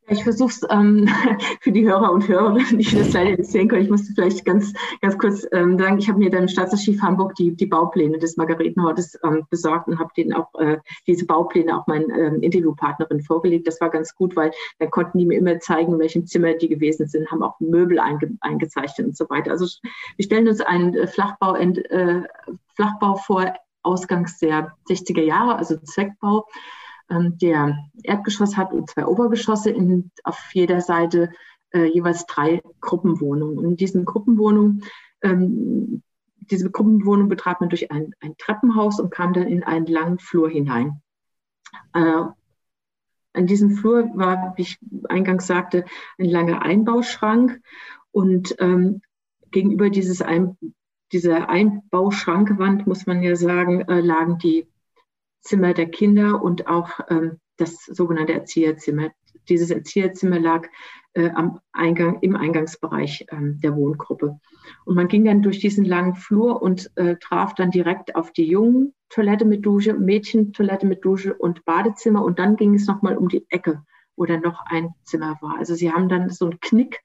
Ich versuche es ähm, für die Hörer und Hörerinnen, die das leider nicht sehen können. Ich musste vielleicht ganz, ganz kurz ähm, sagen, ich habe mir dann im Staatsarchiv Hamburg die, die Baupläne des Margaretenhortes ähm, besorgt und habe denen auch äh, diese Baupläne auch meinen ähm, Interviewpartnerin vorgelegt. Das war ganz gut, weil dann konnten die mir immer zeigen, in welchem Zimmer die gewesen sind, haben auch Möbel einge eingezeichnet und so weiter. Also wir stellen uns einen äh, Flachbau, äh, Flachbau vor, Ausgangs der 60er Jahre, also Zweckbau der Erdgeschoss hat und zwei Obergeschosse, in, auf jeder Seite äh, jeweils drei Gruppenwohnungen. Und in diesen Gruppenwohnungen, ähm, diese Gruppenwohnung betrat man durch ein, ein, Treppenhaus und kam dann in einen langen Flur hinein. Äh, an diesem Flur war, wie ich eingangs sagte, ein langer Einbauschrank und ähm, gegenüber dieses ein, dieser Einbauschrankwand, muss man ja sagen, äh, lagen die Zimmer der Kinder und auch ähm, das sogenannte Erzieherzimmer. Dieses Erzieherzimmer lag äh, am Eingang, im Eingangsbereich ähm, der Wohngruppe. Und man ging dann durch diesen langen Flur und äh, traf dann direkt auf die Jungen Toilette mit Dusche, Mädchentoilette mit Dusche und Badezimmer. Und dann ging es nochmal um die Ecke, wo dann noch ein Zimmer war. Also sie haben dann so einen Knick,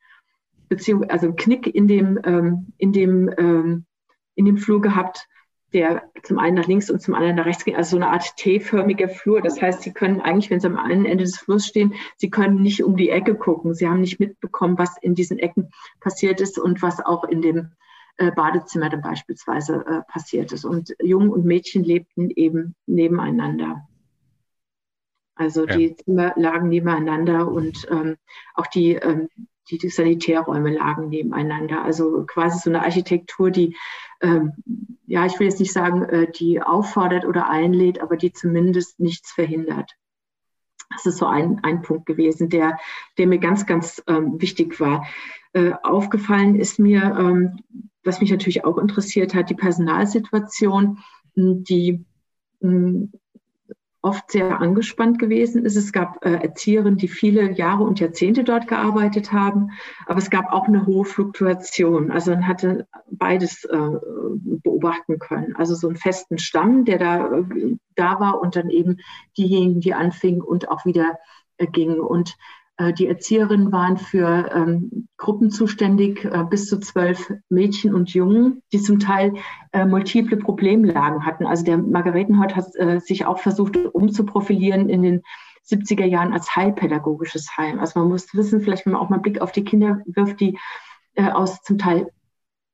beziehungsweise also einen Knick in dem, ähm, in dem, ähm, in dem Flur gehabt, der zum einen nach links und zum anderen nach rechts geht, also so eine Art T-förmiger Flur. Das heißt, Sie können eigentlich, wenn Sie am einen Ende des Flurs stehen, Sie können nicht um die Ecke gucken. Sie haben nicht mitbekommen, was in diesen Ecken passiert ist und was auch in dem äh, Badezimmer dann beispielsweise äh, passiert ist. Und Jungen und Mädchen lebten eben nebeneinander. Also ja. die Zimmer lagen nebeneinander und ähm, auch die ähm, die Sanitärräume lagen nebeneinander. Also quasi so eine Architektur, die, ähm, ja, ich will jetzt nicht sagen, äh, die auffordert oder einlädt, aber die zumindest nichts verhindert. Das ist so ein, ein Punkt gewesen, der, der mir ganz, ganz ähm, wichtig war. Äh, aufgefallen ist mir, ähm, was mich natürlich auch interessiert hat, die Personalsituation, die oft sehr angespannt gewesen ist. Es gab äh, Erzieherinnen, die viele Jahre und Jahrzehnte dort gearbeitet haben, aber es gab auch eine hohe Fluktuation. Also man hatte beides äh, beobachten können. Also so einen festen Stamm, der da, äh, da war und dann eben diejenigen, die anfingen und auch wieder äh, gingen. Und die Erzieherinnen waren für ähm, Gruppen zuständig, äh, bis zu zwölf Mädchen und Jungen, die zum Teil äh, multiple Problemlagen hatten. Also der Margaretenhort hat äh, sich auch versucht, umzuprofilieren in den 70er Jahren als heilpädagogisches Heim. Also man muss wissen, vielleicht wenn man auch mal einen Blick auf die Kinder wirft, die äh, aus zum Teil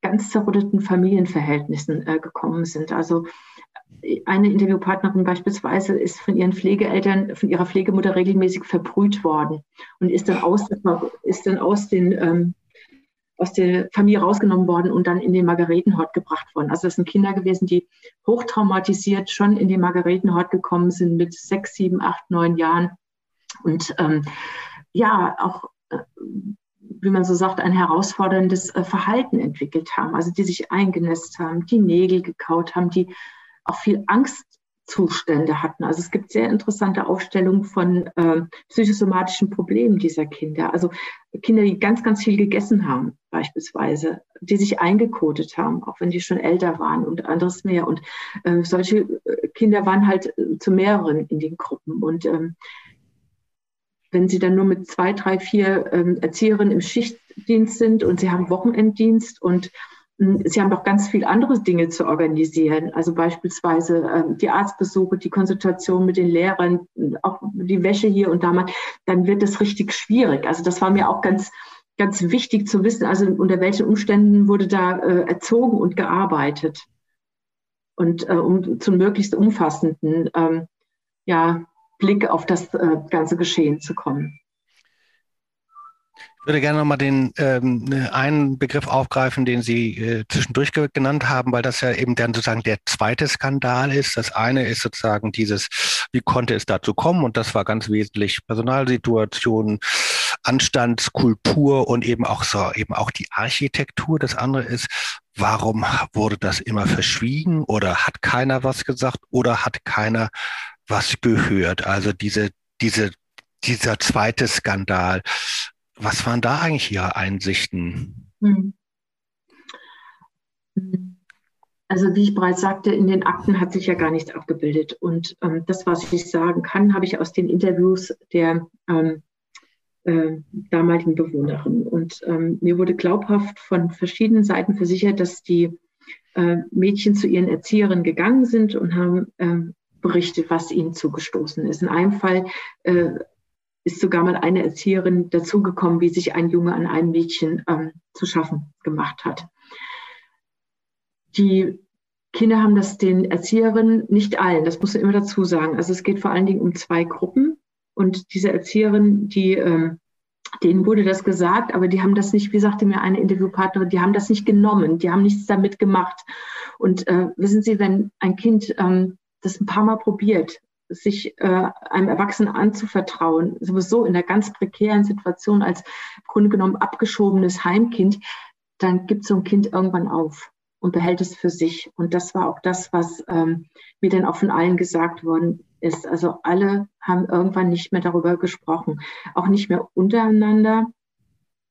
ganz zerrütteten Familienverhältnissen äh, gekommen sind. Also eine Interviewpartnerin beispielsweise ist von ihren Pflegeeltern, von ihrer Pflegemutter regelmäßig verbrüht worden und ist dann aus, ist dann aus, den, ähm, aus der Familie rausgenommen worden und dann in den Margaretenhort gebracht worden. Also das sind Kinder gewesen, die hochtraumatisiert schon in den Margaretenhort gekommen sind mit sechs, sieben, acht, neun Jahren und ähm, ja, auch äh, wie man so sagt, ein herausforderndes äh, Verhalten entwickelt haben, also die sich eingenässt haben, die Nägel gekaut haben, die auch viel Angstzustände hatten. Also es gibt sehr interessante Aufstellungen von äh, psychosomatischen Problemen dieser Kinder. Also Kinder, die ganz, ganz viel gegessen haben, beispielsweise, die sich eingekotet haben, auch wenn die schon älter waren und anderes mehr. Und äh, solche äh, Kinder waren halt äh, zu mehreren in den Gruppen. Und ähm, wenn sie dann nur mit zwei, drei, vier ähm, Erzieherinnen im Schichtdienst sind und sie haben Wochenenddienst und Sie haben doch ganz viel andere Dinge zu organisieren, also beispielsweise äh, die Arztbesuche, die Konsultation mit den Lehrern, auch die Wäsche hier und da mal, dann wird das richtig schwierig. Also das war mir auch ganz, ganz wichtig zu wissen, also unter welchen Umständen wurde da äh, erzogen und gearbeitet. Und äh, um zum möglichst umfassenden ähm, ja, Blick auf das äh, ganze Geschehen zu kommen. Ich würde gerne nochmal den ähm, einen Begriff aufgreifen, den Sie äh, zwischendurch genannt haben, weil das ja eben dann sozusagen der zweite Skandal ist. Das eine ist sozusagen dieses, wie konnte es dazu kommen? Und das war ganz wesentlich Personalsituation, Anstandskultur und eben auch so, eben auch die Architektur. Das andere ist, warum wurde das immer verschwiegen oder hat keiner was gesagt oder hat keiner was gehört? Also diese, diese, dieser zweite Skandal. Was waren da eigentlich Ihre Einsichten? Hm. Also wie ich bereits sagte, in den Akten hat sich ja gar nichts abgebildet. Und ähm, das, was ich sagen kann, habe ich aus den Interviews der ähm, äh, damaligen Bewohnerin. Und ähm, mir wurde glaubhaft von verschiedenen Seiten versichert, dass die äh, Mädchen zu ihren Erzieherinnen gegangen sind und haben äh, berichtet, was ihnen zugestoßen ist. In einem Fall äh, ist sogar mal eine Erzieherin dazugekommen, wie sich ein Junge an einem Mädchen ähm, zu schaffen gemacht hat. Die Kinder haben das den Erzieherinnen, nicht allen, das muss man immer dazu sagen. Also es geht vor allen Dingen um zwei Gruppen. Und diese Erzieherin, die, ähm, denen wurde das gesagt, aber die haben das nicht, wie sagte mir eine Interviewpartnerin, die haben das nicht genommen, die haben nichts damit gemacht. Und äh, wissen Sie, wenn ein Kind ähm, das ein paar Mal probiert, sich äh, einem Erwachsenen anzuvertrauen, sowieso in einer ganz prekären Situation als im Grunde genommen abgeschobenes Heimkind, dann gibt so ein Kind irgendwann auf und behält es für sich. Und das war auch das, was ähm, mir dann auch von allen gesagt worden ist. Also alle haben irgendwann nicht mehr darüber gesprochen, auch nicht mehr untereinander,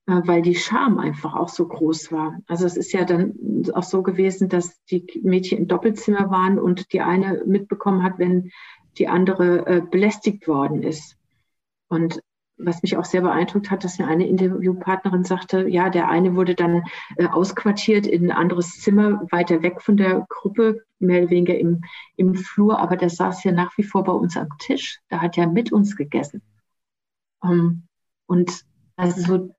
äh, weil die Scham einfach auch so groß war. Also es ist ja dann auch so gewesen, dass die Mädchen im Doppelzimmer waren und die eine mitbekommen hat, wenn die andere äh, belästigt worden ist. Und was mich auch sehr beeindruckt hat, dass mir eine Interviewpartnerin sagte, ja, der eine wurde dann äh, ausquartiert in ein anderes Zimmer, weiter weg von der Gruppe, mehr oder weniger im, im Flur, aber der saß ja nach wie vor bei uns am Tisch. Da hat er mit uns gegessen. Um, ähm, und also so,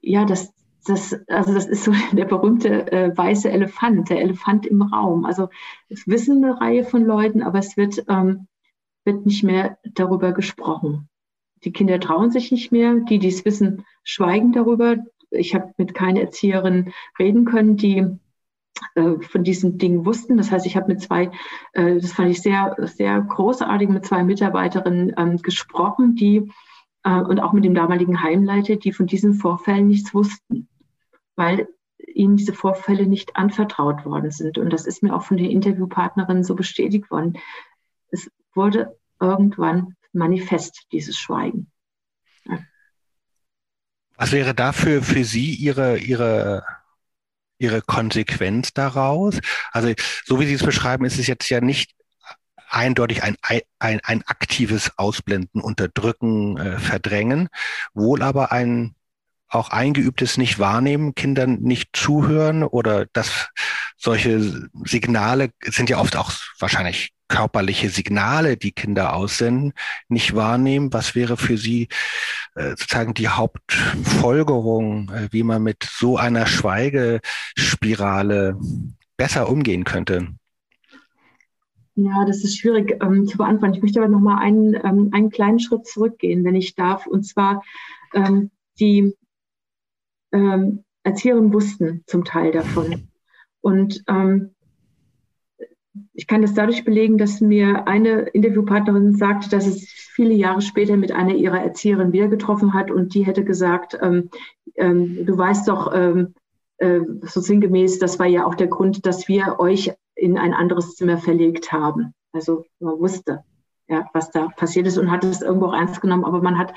ja, das, das, also das ist so der berühmte äh, weiße Elefant, der Elefant im Raum. Also es wissen eine Reihe von Leuten, aber es wird, ähm, wird nicht mehr darüber gesprochen. Die Kinder trauen sich nicht mehr. Die, die es wissen, schweigen darüber. Ich habe mit keiner Erzieherin reden können, die äh, von diesen Dingen wussten. Das heißt, ich habe mit zwei, äh, das fand ich sehr, sehr großartig, mit zwei Mitarbeiterinnen ähm, gesprochen, die äh, und auch mit dem damaligen Heimleiter, die von diesen Vorfällen nichts wussten, weil ihnen diese Vorfälle nicht anvertraut worden sind. Und das ist mir auch von den Interviewpartnerinnen so bestätigt worden. Es wurde irgendwann manifest, dieses Schweigen. Was wäre dafür für Sie Ihre, Ihre, Ihre Konsequenz daraus? Also, so wie Sie es beschreiben, ist es jetzt ja nicht eindeutig ein, ein, ein aktives Ausblenden, Unterdrücken, äh, Verdrängen, wohl aber ein auch eingeübtes Nicht-Wahrnehmen, Kindern nicht zuhören oder dass solche Signale sind ja oft auch wahrscheinlich körperliche Signale, die Kinder aussenden, nicht wahrnehmen. Was wäre für Sie äh, sozusagen die Hauptfolgerung, äh, wie man mit so einer Schweigespirale besser umgehen könnte? Ja, das ist schwierig ähm, zu beantworten. Ich möchte aber noch mal einen, ähm, einen kleinen Schritt zurückgehen, wenn ich darf. Und zwar ähm, die ähm, Erzieherinnen wussten zum Teil davon. Und ähm, ich kann das dadurch belegen, dass mir eine Interviewpartnerin sagte, dass es viele Jahre später mit einer ihrer Erzieherinnen wieder getroffen hat und die hätte gesagt, ähm, ähm, du weißt doch, ähm, äh, so sinngemäß, das war ja auch der Grund, dass wir euch in ein anderes Zimmer verlegt haben. Also man wusste, ja, was da passiert ist und hat es irgendwo auch ernst genommen, aber man hat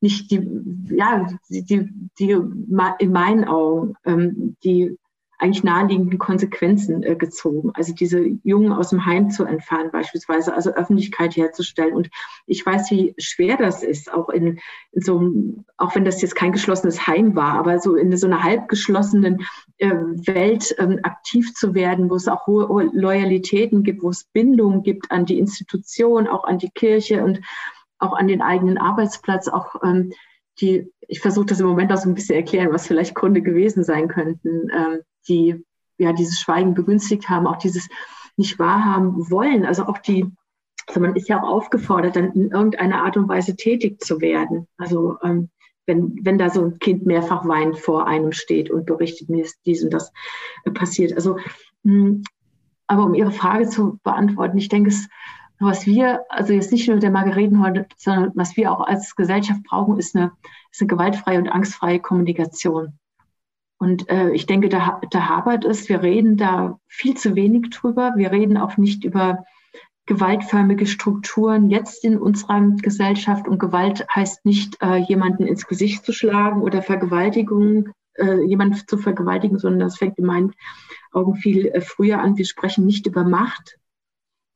nicht die, ja, die, die, die in meinen Augen ähm, die eigentlich naheliegenden Konsequenzen äh, gezogen. Also diese Jungen aus dem Heim zu entfernen beispielsweise, also Öffentlichkeit herzustellen. Und ich weiß, wie schwer das ist, auch in, in so einem, auch wenn das jetzt kein geschlossenes Heim war, aber so in so einer halbgeschlossenen äh, Welt ähm, aktiv zu werden, wo es auch hohe Loyalitäten gibt, wo es Bindungen gibt an die Institution, auch an die Kirche und auch an den eigenen Arbeitsplatz, auch ähm, die, ich versuche das im Moment auch so ein bisschen erklären, was vielleicht Gründe gewesen sein könnten, ähm, die ja dieses Schweigen begünstigt haben, auch dieses nicht wahrhaben wollen. Also auch die, also man ist ja auch aufgefordert, dann in irgendeiner Art und Weise tätig zu werden. Also ähm, wenn, wenn da so ein Kind mehrfach weinend vor einem steht und berichtet, mir ist dies und das äh, passiert. Also, mh, hm, aber um Ihre Frage zu beantworten, ich denke, es, was wir, also jetzt nicht nur der Margareten heute, sondern was wir auch als Gesellschaft brauchen, ist eine, ist eine gewaltfreie und angstfreie Kommunikation. Und äh, ich denke, da, da hapert es. Wir reden da viel zu wenig drüber. Wir reden auch nicht über gewaltförmige Strukturen jetzt in unserer Gesellschaft. Und Gewalt heißt nicht, äh, jemanden ins Gesicht zu schlagen oder Vergewaltigung, äh, jemanden zu vergewaltigen, sondern das fängt in meinen Augen viel äh, früher an. Wir sprechen nicht über Macht.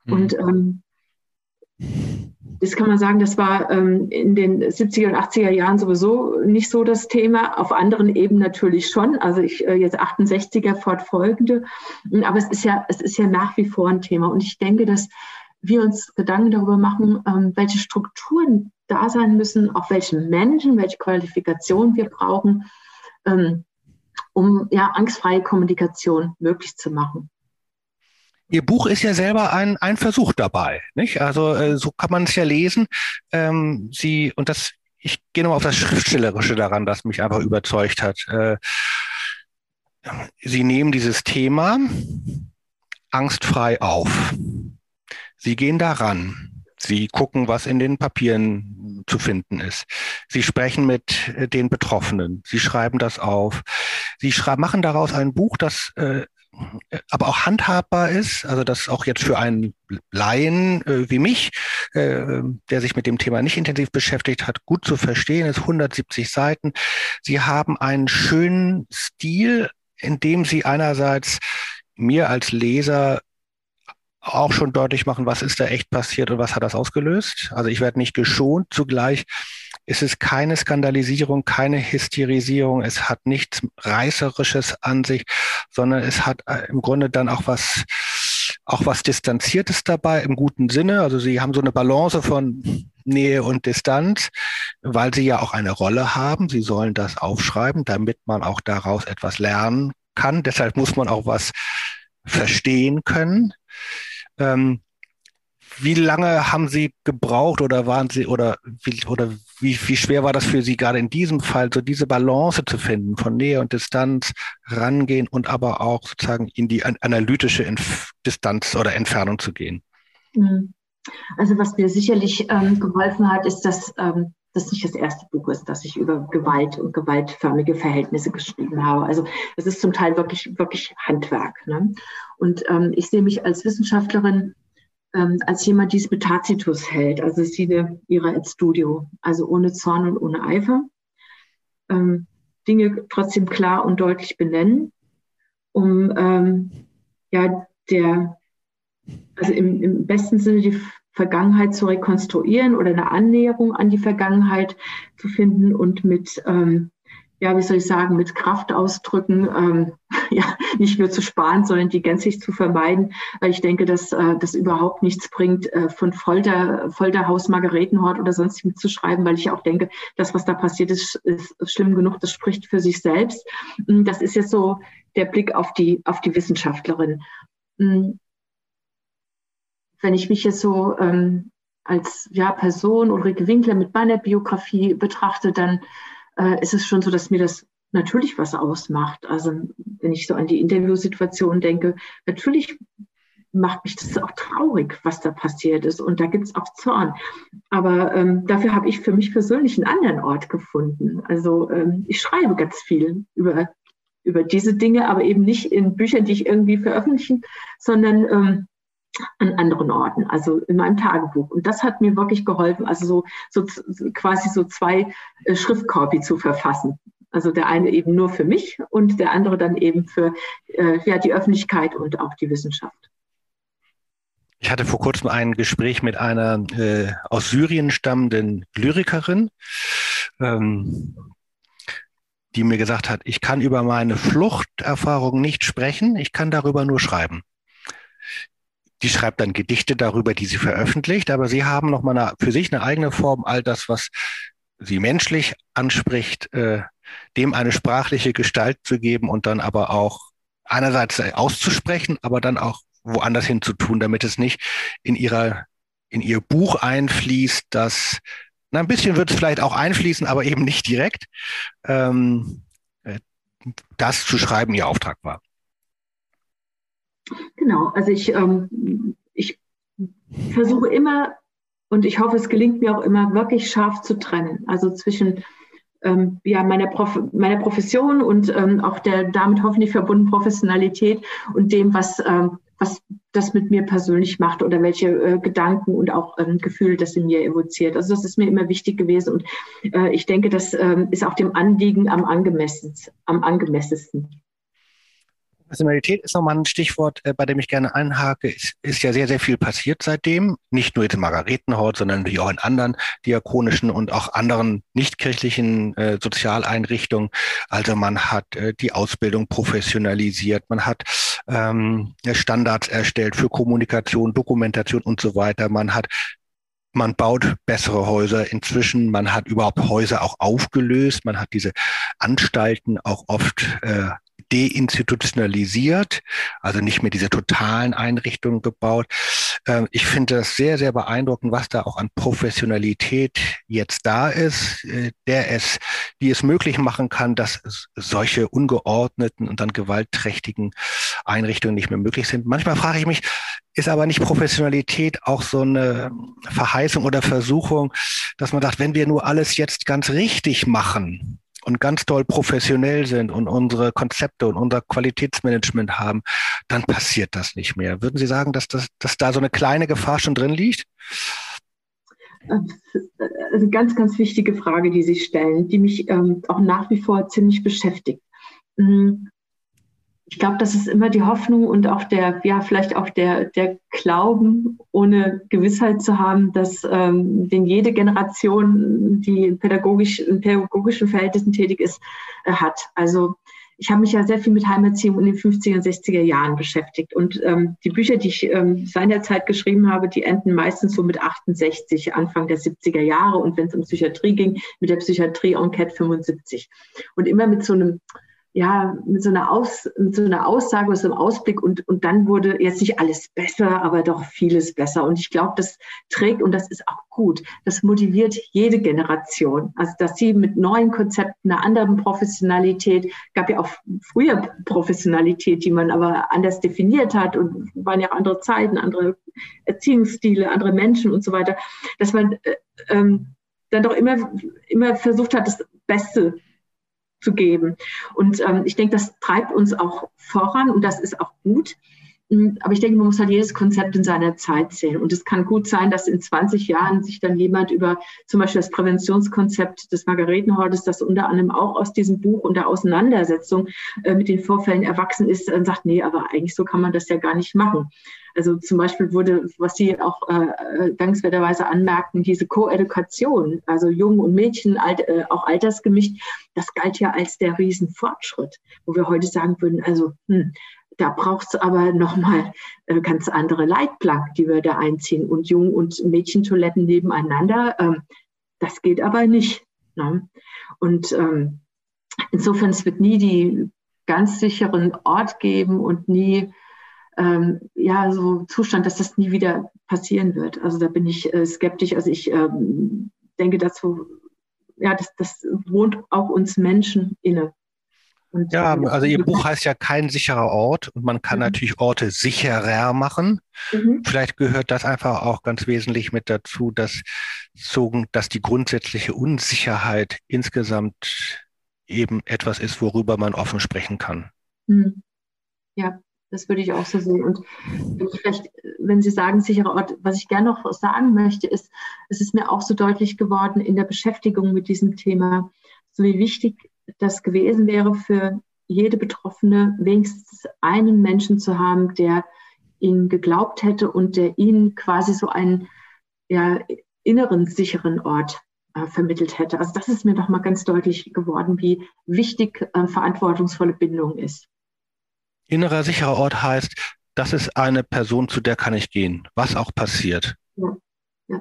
Mhm. Und ähm, das kann man sagen, das war ähm, in den 70er und 80er Jahren sowieso nicht so das Thema, auf anderen Ebenen natürlich schon, also ich äh, jetzt 68er fortfolgende, aber es ist ja, es ist ja nach wie vor ein Thema. Und ich denke, dass wir uns Gedanken darüber machen, ähm, welche Strukturen da sein müssen, auf welchen Menschen, welche Qualifikationen wir brauchen, ähm, um ja angstfreie Kommunikation möglich zu machen. Ihr Buch ist ja selber ein, ein Versuch dabei, nicht? Also äh, so kann man es ja lesen. Ähm, Sie und das, ich gehe nochmal auf das Schriftstellerische daran, das mich einfach überzeugt hat. Äh, Sie nehmen dieses Thema angstfrei auf. Sie gehen daran. Sie gucken, was in den Papieren zu finden ist. Sie sprechen mit äh, den Betroffenen. Sie schreiben das auf. Sie machen daraus ein Buch, das äh, aber auch handhabbar ist, also das auch jetzt für einen Laien äh, wie mich, äh, der sich mit dem Thema nicht intensiv beschäftigt hat, gut zu verstehen ist, 170 Seiten. Sie haben einen schönen Stil, in dem Sie einerseits mir als Leser auch schon deutlich machen, was ist da echt passiert und was hat das ausgelöst. Also ich werde nicht geschont, zugleich ist es keine Skandalisierung, keine Hysterisierung, es hat nichts Reißerisches an sich, sondern es hat äh, im Grunde dann auch was, auch was Distanziertes dabei im guten Sinne. Also sie haben so eine Balance von Nähe und Distanz, weil sie ja auch eine Rolle haben. Sie sollen das aufschreiben, damit man auch daraus etwas lernen kann. Deshalb muss man auch was verstehen können. Ähm, wie lange haben Sie gebraucht oder waren Sie oder wie, oder wie, wie schwer war das für Sie gerade in diesem Fall, so diese Balance zu finden, von Nähe und Distanz rangehen und aber auch sozusagen in die analytische Entf Distanz oder Entfernung zu gehen? Mhm. Also was mir sicherlich ähm, geholfen hat, ist, dass ähm, das nicht das erste Buch ist, das ich über Gewalt und gewaltförmige Verhältnisse geschrieben habe. Also es ist zum Teil wirklich, wirklich Handwerk. Ne? Und ähm, ich sehe mich als Wissenschaftlerin ähm, als jemand, die es mit Tacitus hält, also Sine ihrer et Studio, also ohne Zorn und ohne Eifer. Ähm, Dinge trotzdem klar und deutlich benennen, um ähm, ja der, also im, im besten Sinne die Vergangenheit zu rekonstruieren oder eine Annäherung an die Vergangenheit zu finden und mit ähm, ja, wie soll ich sagen, mit Kraftausdrücken, ähm, ja, nicht nur zu sparen, sondern die gänzlich zu vermeiden, weil ich denke, dass äh, das überhaupt nichts bringt, äh, von Folter, Folterhaus, Margaretenhort oder sonst mitzuschreiben, weil ich auch denke, das, was da passiert ist, ist schlimm genug, das spricht für sich selbst. Hm, das ist jetzt so der Blick auf die, auf die Wissenschaftlerin. Hm, wenn ich mich jetzt so ähm, als ja, Person Ulrike Winkler mit meiner Biografie betrachte, dann äh, ist es schon so, dass mir das natürlich was ausmacht. Also wenn ich so an die Interviewsituation denke, natürlich macht mich das auch traurig, was da passiert ist. Und da gibt es auch Zorn. Aber ähm, dafür habe ich für mich persönlich einen anderen Ort gefunden. Also ähm, ich schreibe ganz viel über, über diese Dinge, aber eben nicht in Büchern, die ich irgendwie veröffentlichen, sondern ähm, an anderen Orten, also in meinem Tagebuch. Und das hat mir wirklich geholfen, also so, so quasi so zwei äh, zu verfassen. Also der eine eben nur für mich und der andere dann eben für äh, ja, die Öffentlichkeit und auch die Wissenschaft. Ich hatte vor kurzem ein Gespräch mit einer äh, aus Syrien stammenden Lyrikerin, ähm, die mir gesagt hat, ich kann über meine Fluchterfahrung nicht sprechen, ich kann darüber nur schreiben. Die schreibt dann Gedichte darüber, die sie veröffentlicht, aber sie haben nochmal eine, für sich eine eigene Form, all das, was sie menschlich anspricht, äh, dem eine sprachliche Gestalt zu geben und dann aber auch einerseits auszusprechen, aber dann auch woanders hin zu tun, damit es nicht in ihrer, in ihr Buch einfließt, das, na, ein bisschen wird es vielleicht auch einfließen, aber eben nicht direkt, ähm, äh, das zu schreiben ihr Auftrag war. Genau, also ich, ähm, ich versuche immer und ich hoffe, es gelingt mir auch immer wirklich scharf zu trennen. Also zwischen ähm, ja, meiner, Prof meiner Profession und ähm, auch der damit hoffentlich verbundenen Professionalität und dem, was, ähm, was das mit mir persönlich macht oder welche äh, Gedanken und auch ähm, Gefühle das in mir evoziert. Also das ist mir immer wichtig gewesen und äh, ich denke, das ähm, ist auch dem Anliegen am angemessensten. Am angemessensten. Professionalität ist nochmal ein Stichwort, äh, bei dem ich gerne einhake. Es ist ja sehr, sehr viel passiert seitdem. Nicht nur jetzt in Margaretenhort, sondern natürlich auch in anderen diakonischen und auch anderen nichtkirchlichen äh, Sozialeinrichtungen. Also man hat äh, die Ausbildung professionalisiert, man hat ähm, Standards erstellt für Kommunikation, Dokumentation und so weiter. Man hat man baut bessere Häuser inzwischen. Man hat überhaupt Häuser auch aufgelöst. Man hat diese Anstalten auch oft äh, deinstitutionalisiert, also nicht mehr diese totalen Einrichtungen gebaut. Ähm, ich finde das sehr, sehr beeindruckend, was da auch an Professionalität jetzt da ist, äh, der es, die es möglich machen kann, dass solche ungeordneten und dann gewaltträchtigen Einrichtungen nicht mehr möglich sind. Manchmal frage ich mich, ist aber nicht Professionalität auch so eine Verheißung oder Versuchung, dass man sagt, wenn wir nur alles jetzt ganz richtig machen, und ganz toll professionell sind und unsere Konzepte und unser Qualitätsmanagement haben, dann passiert das nicht mehr. Würden Sie sagen, dass, das, dass da so eine kleine Gefahr schon drin liegt? Also ganz, ganz wichtige Frage, die Sie stellen, die mich ähm, auch nach wie vor ziemlich beschäftigt. Hm, ich glaube, das ist immer die Hoffnung und auch der, ja, vielleicht auch der, der Glauben, ohne Gewissheit zu haben, dass ähm, den jede Generation, die pädagogisch, in pädagogischen Verhältnissen tätig ist, äh, hat. Also ich habe mich ja sehr viel mit Heimerziehung in den 50er und 60er Jahren beschäftigt. Und ähm, die Bücher, die ich ähm, seinerzeit geschrieben habe, die enden meistens so mit 68, Anfang der 70er Jahre. Und wenn es um Psychiatrie ging, mit der Psychiatrie-Enquete 75. Und immer mit so einem ja, mit so einer, Aus, mit so einer Aussage, mit so einem Ausblick und, und dann wurde jetzt nicht alles besser, aber doch vieles besser. Und ich glaube, das trägt und das ist auch gut. Das motiviert jede Generation. Also, dass sie mit neuen Konzepten, einer anderen Professionalität, gab ja auch früher Professionalität, die man aber anders definiert hat und waren ja auch andere Zeiten, andere Erziehungsstile, andere Menschen und so weiter, dass man äh, ähm, dann doch immer, immer versucht hat, das Beste zu geben. Und ähm, ich denke, das treibt uns auch voran und das ist auch gut. Hm, aber ich denke, man muss halt jedes Konzept in seiner Zeit sehen. Und es kann gut sein, dass in 20 Jahren sich dann jemand über zum Beispiel das Präventionskonzept des Margaretenhortes, das unter anderem auch aus diesem Buch und der Auseinandersetzung äh, mit den Vorfällen erwachsen ist, dann sagt, nee, aber eigentlich so kann man das ja gar nicht machen. Also zum Beispiel wurde, was Sie auch äh, äh dankenswerterweise anmerkten, diese Koedukation, also Jungen und Mädchen, alt, äh, auch altersgemischt, das galt ja als der Riesenfortschritt, wo wir heute sagen würden, also hm, da braucht es aber nochmal äh, ganz andere Leitplanken, die wir da einziehen. Und Jung- und Mädchentoiletten nebeneinander, ähm, das geht aber nicht. Ne? Und ähm, insofern, es wird nie die ganz sicheren Ort geben und nie ähm, ja so Zustand, dass das nie wieder passieren wird. Also da bin ich äh, skeptisch. Also ich ähm, denke dazu, ja, das, das wohnt auch uns Menschen inne. Und ja, also Ihr Buch heißt ja kein sicherer Ort und man kann mhm. natürlich Orte sicherer machen. Mhm. Vielleicht gehört das einfach auch ganz wesentlich mit dazu, dass, dass die grundsätzliche Unsicherheit insgesamt eben etwas ist, worüber man offen sprechen kann. Mhm. Ja, das würde ich auch so sehen. Und vielleicht, wenn Sie sagen, sicherer Ort, was ich gerne noch sagen möchte, ist, es ist mir auch so deutlich geworden in der Beschäftigung mit diesem Thema, so wie wichtig das gewesen wäre für jede Betroffene, wenigstens einen Menschen zu haben, der ihnen geglaubt hätte und der ihnen quasi so einen ja, inneren sicheren Ort äh, vermittelt hätte. Also das ist mir doch mal ganz deutlich geworden, wie wichtig äh, verantwortungsvolle Bindung ist. Innerer sicherer Ort heißt, das ist eine Person, zu der kann ich gehen, was auch passiert. Ja, ja.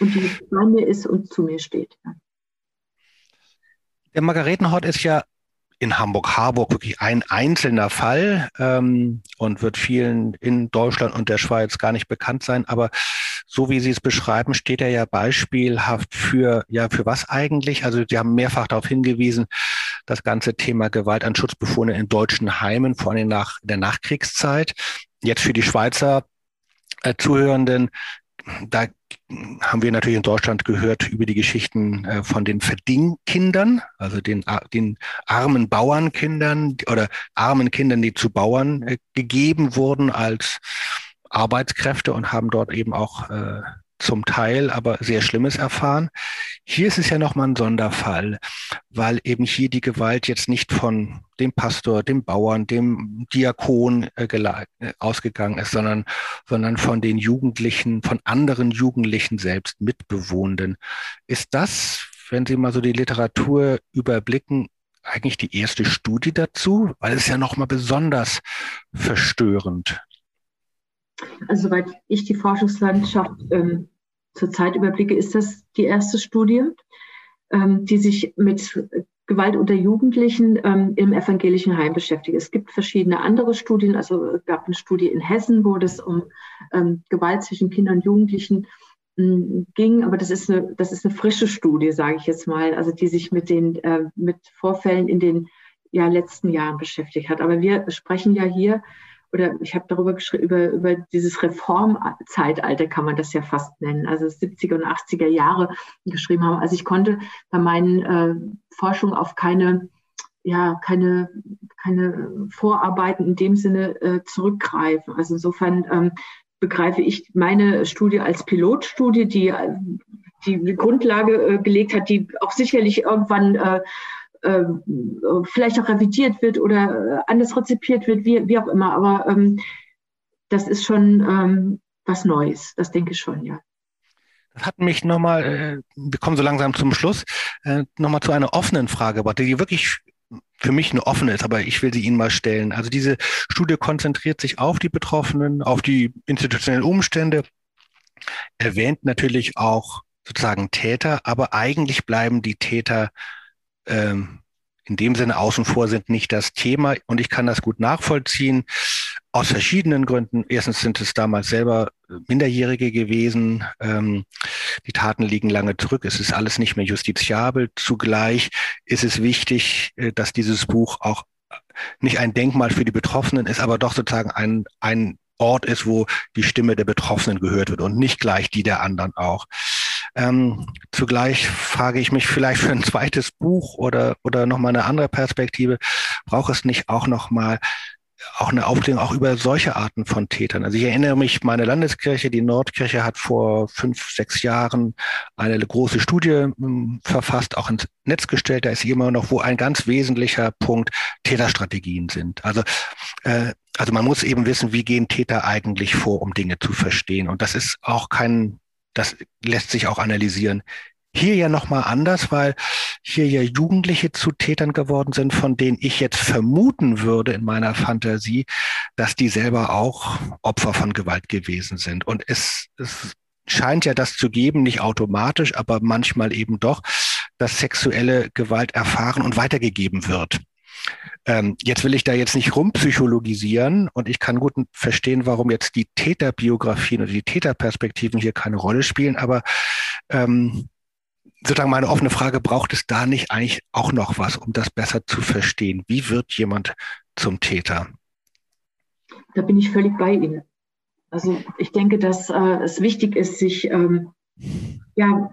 Und die bei mir ist und zu mir steht. Ja. Der Margaretenhort ist ja in Hamburg-Harburg wirklich ein einzelner Fall ähm, und wird vielen in Deutschland und der Schweiz gar nicht bekannt sein. Aber so wie Sie es beschreiben, steht er ja beispielhaft für, ja, für was eigentlich? Also Sie haben mehrfach darauf hingewiesen, das ganze Thema Gewalt an Schutzbefohlene in deutschen Heimen, vor allem nach der Nachkriegszeit. Jetzt für die Schweizer äh, Zuhörenden, da haben wir natürlich in Deutschland gehört über die Geschichten äh, von den Verdingkindern, also den, den armen Bauernkindern oder armen Kindern, die zu Bauern äh, gegeben wurden als Arbeitskräfte und haben dort eben auch äh, zum Teil aber sehr Schlimmes erfahren. Hier ist es ja nochmal ein Sonderfall, weil eben hier die Gewalt jetzt nicht von dem Pastor, dem Bauern, dem Diakon äh, äh, ausgegangen ist, sondern, sondern von den Jugendlichen, von anderen Jugendlichen selbst, Mitbewohnenden. Ist das, wenn Sie mal so die Literatur überblicken, eigentlich die erste Studie dazu? Weil es ja nochmal besonders verstörend. Also soweit ich die Forschungslandschaft ähm, zurzeit überblicke, ist das die erste Studie, ähm, die sich mit Gewalt unter Jugendlichen ähm, im evangelischen Heim beschäftigt. Es gibt verschiedene andere Studien. Also es gab eine Studie in Hessen, wo es um ähm, Gewalt zwischen Kindern und Jugendlichen ähm, ging, aber das ist eine, das ist eine frische Studie, sage ich jetzt mal, also die sich mit den äh, mit Vorfällen in den ja, letzten Jahren beschäftigt hat. Aber wir sprechen ja hier oder ich habe darüber geschrieben, über, über dieses Reformzeitalter kann man das ja fast nennen, also 70er und 80er Jahre geschrieben haben. Also ich konnte bei meinen äh, Forschungen auf keine, ja, keine, keine Vorarbeiten in dem Sinne äh, zurückgreifen. Also insofern ähm, begreife ich meine Studie als Pilotstudie, die die Grundlage äh, gelegt hat, die auch sicherlich irgendwann äh, vielleicht auch revidiert wird oder äh, anders rezipiert wird, wie, wie auch immer. Aber ähm, das ist schon ähm, was Neues, das denke ich schon, ja. Das hat mich nochmal, äh, wir kommen so langsam zum Schluss, äh, nochmal zu einer offenen Frage die wirklich für mich eine offene ist, aber ich will sie Ihnen mal stellen. Also diese Studie konzentriert sich auf die Betroffenen, auf die institutionellen Umstände, erwähnt natürlich auch sozusagen Täter, aber eigentlich bleiben die Täter ähm, in dem Sinne außen vor sind, nicht das Thema. Und ich kann das gut nachvollziehen aus verschiedenen Gründen. Erstens sind es damals selber Minderjährige gewesen. Ähm, die Taten liegen lange zurück. Es ist alles nicht mehr justiziabel. Zugleich ist es wichtig, äh, dass dieses Buch auch nicht ein Denkmal für die Betroffenen ist, aber doch sozusagen ein, ein Ort ist, wo die Stimme der Betroffenen gehört wird und nicht gleich die der anderen auch. Ähm, zugleich frage ich mich vielleicht für ein zweites Buch oder, oder nochmal eine andere Perspektive, braucht es nicht auch nochmal auch eine Aufklärung auch über solche Arten von Tätern. Also ich erinnere mich, meine Landeskirche, die Nordkirche, hat vor fünf, sechs Jahren eine große Studie hm, verfasst, auch ins Netz gestellt. Da ist immer noch, wo ein ganz wesentlicher Punkt Täterstrategien sind. Also, äh, also man muss eben wissen, wie gehen Täter eigentlich vor, um Dinge zu verstehen. Und das ist auch kein, das lässt sich auch analysieren. Hier ja nochmal anders, weil hier ja Jugendliche zu Tätern geworden sind, von denen ich jetzt vermuten würde in meiner Fantasie, dass die selber auch Opfer von Gewalt gewesen sind. Und es, es scheint ja das zu geben, nicht automatisch, aber manchmal eben doch, dass sexuelle Gewalt erfahren und weitergegeben wird. Ähm, jetzt will ich da jetzt nicht rumpsychologisieren und ich kann gut verstehen, warum jetzt die Täterbiografien oder die Täterperspektiven hier keine Rolle spielen, aber ähm, sozusagen meine offene Frage, braucht es da nicht eigentlich auch noch was, um das besser zu verstehen? Wie wird jemand zum Täter? Da bin ich völlig bei Ihnen. Also ich denke, dass äh, es wichtig ist, sich ähm, ja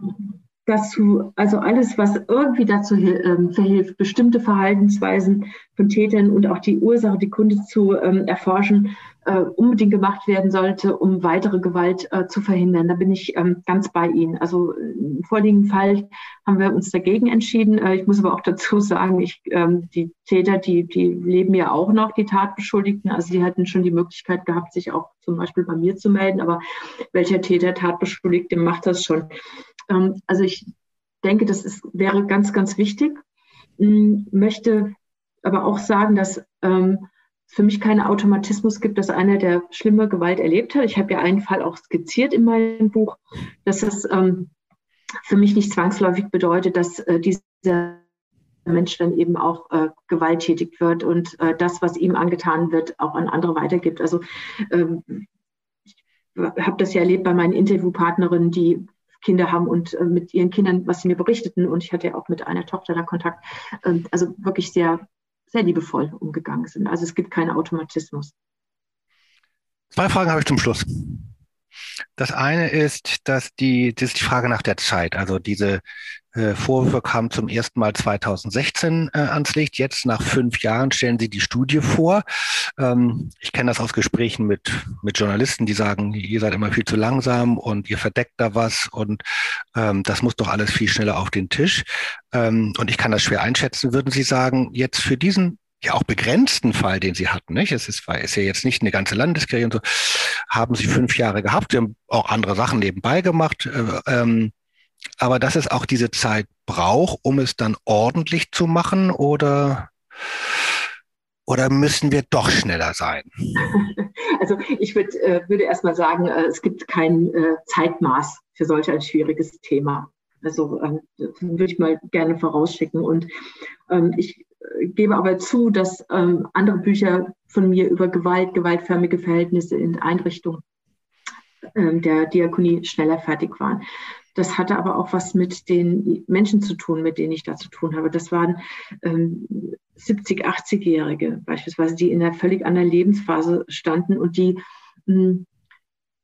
dazu, also alles, was irgendwie dazu ähm, verhilft, bestimmte Verhaltensweisen von Tätern und auch die Ursache, die Kunde zu ähm, erforschen, äh, unbedingt gemacht werden sollte, um weitere Gewalt äh, zu verhindern. Da bin ich ähm, ganz bei Ihnen. Also im vorliegenden Fall haben wir uns dagegen entschieden. Äh, ich muss aber auch dazu sagen, ich, ähm, die Täter, die, die leben ja auch noch, die Tatbeschuldigten. Also die hatten schon die Möglichkeit gehabt, sich auch zum Beispiel bei mir zu melden. Aber welcher Täter Tatbeschuldigte macht das schon? Ähm, also ich denke, das ist, wäre ganz, ganz wichtig. Ähm, möchte aber auch sagen, dass ähm, für mich keinen Automatismus gibt, dass einer, der schlimme Gewalt erlebt hat, ich habe ja einen Fall auch skizziert in meinem Buch, dass es ähm, für mich nicht zwangsläufig bedeutet, dass äh, dieser Mensch dann eben auch äh, gewalttätig wird und äh, das, was ihm angetan wird, auch an andere weitergibt. Also ähm, ich habe das ja erlebt bei meinen Interviewpartnerinnen, die Kinder haben und äh, mit ihren Kindern, was sie mir berichteten. Und ich hatte ja auch mit einer Tochter da Kontakt. Ähm, also wirklich sehr, sehr liebevoll umgegangen sind. Also es gibt keinen Automatismus. Zwei Fragen habe ich zum Schluss. Das eine ist, dass die, das ist die Frage nach der Zeit. Also diese äh, Vorwürfe kamen zum ersten Mal 2016 äh, ans Licht. Jetzt nach fünf Jahren stellen Sie die Studie vor. Ähm, ich kenne das aus Gesprächen mit, mit Journalisten, die sagen, ihr seid immer viel zu langsam und ihr verdeckt da was und ähm, das muss doch alles viel schneller auf den Tisch. Ähm, und ich kann das schwer einschätzen. Würden Sie sagen, jetzt für diesen ja auch begrenzten Fall, den sie hatten, nicht? Es ist, ist ja jetzt nicht eine ganze Landeskirche und so, haben sie fünf Jahre gehabt. Sie haben auch andere Sachen nebenbei gemacht. Äh, ähm, aber dass es auch diese Zeit braucht, um es dann ordentlich zu machen oder, oder müssen wir doch schneller sein? Also ich würd, äh, würde erst mal sagen, äh, es gibt kein äh, Zeitmaß für solch ein schwieriges Thema. Also ähm, würde ich mal gerne vorausschicken. Und ähm, ich gebe aber zu, dass ähm, andere Bücher von mir über Gewalt, gewaltförmige Verhältnisse in Einrichtungen ähm, der Diakonie schneller fertig waren. Das hatte aber auch was mit den Menschen zu tun, mit denen ich da zu tun habe. Das waren ähm, 70, 80-Jährige beispielsweise, die in einer völlig anderen Lebensphase standen und die mh, hm,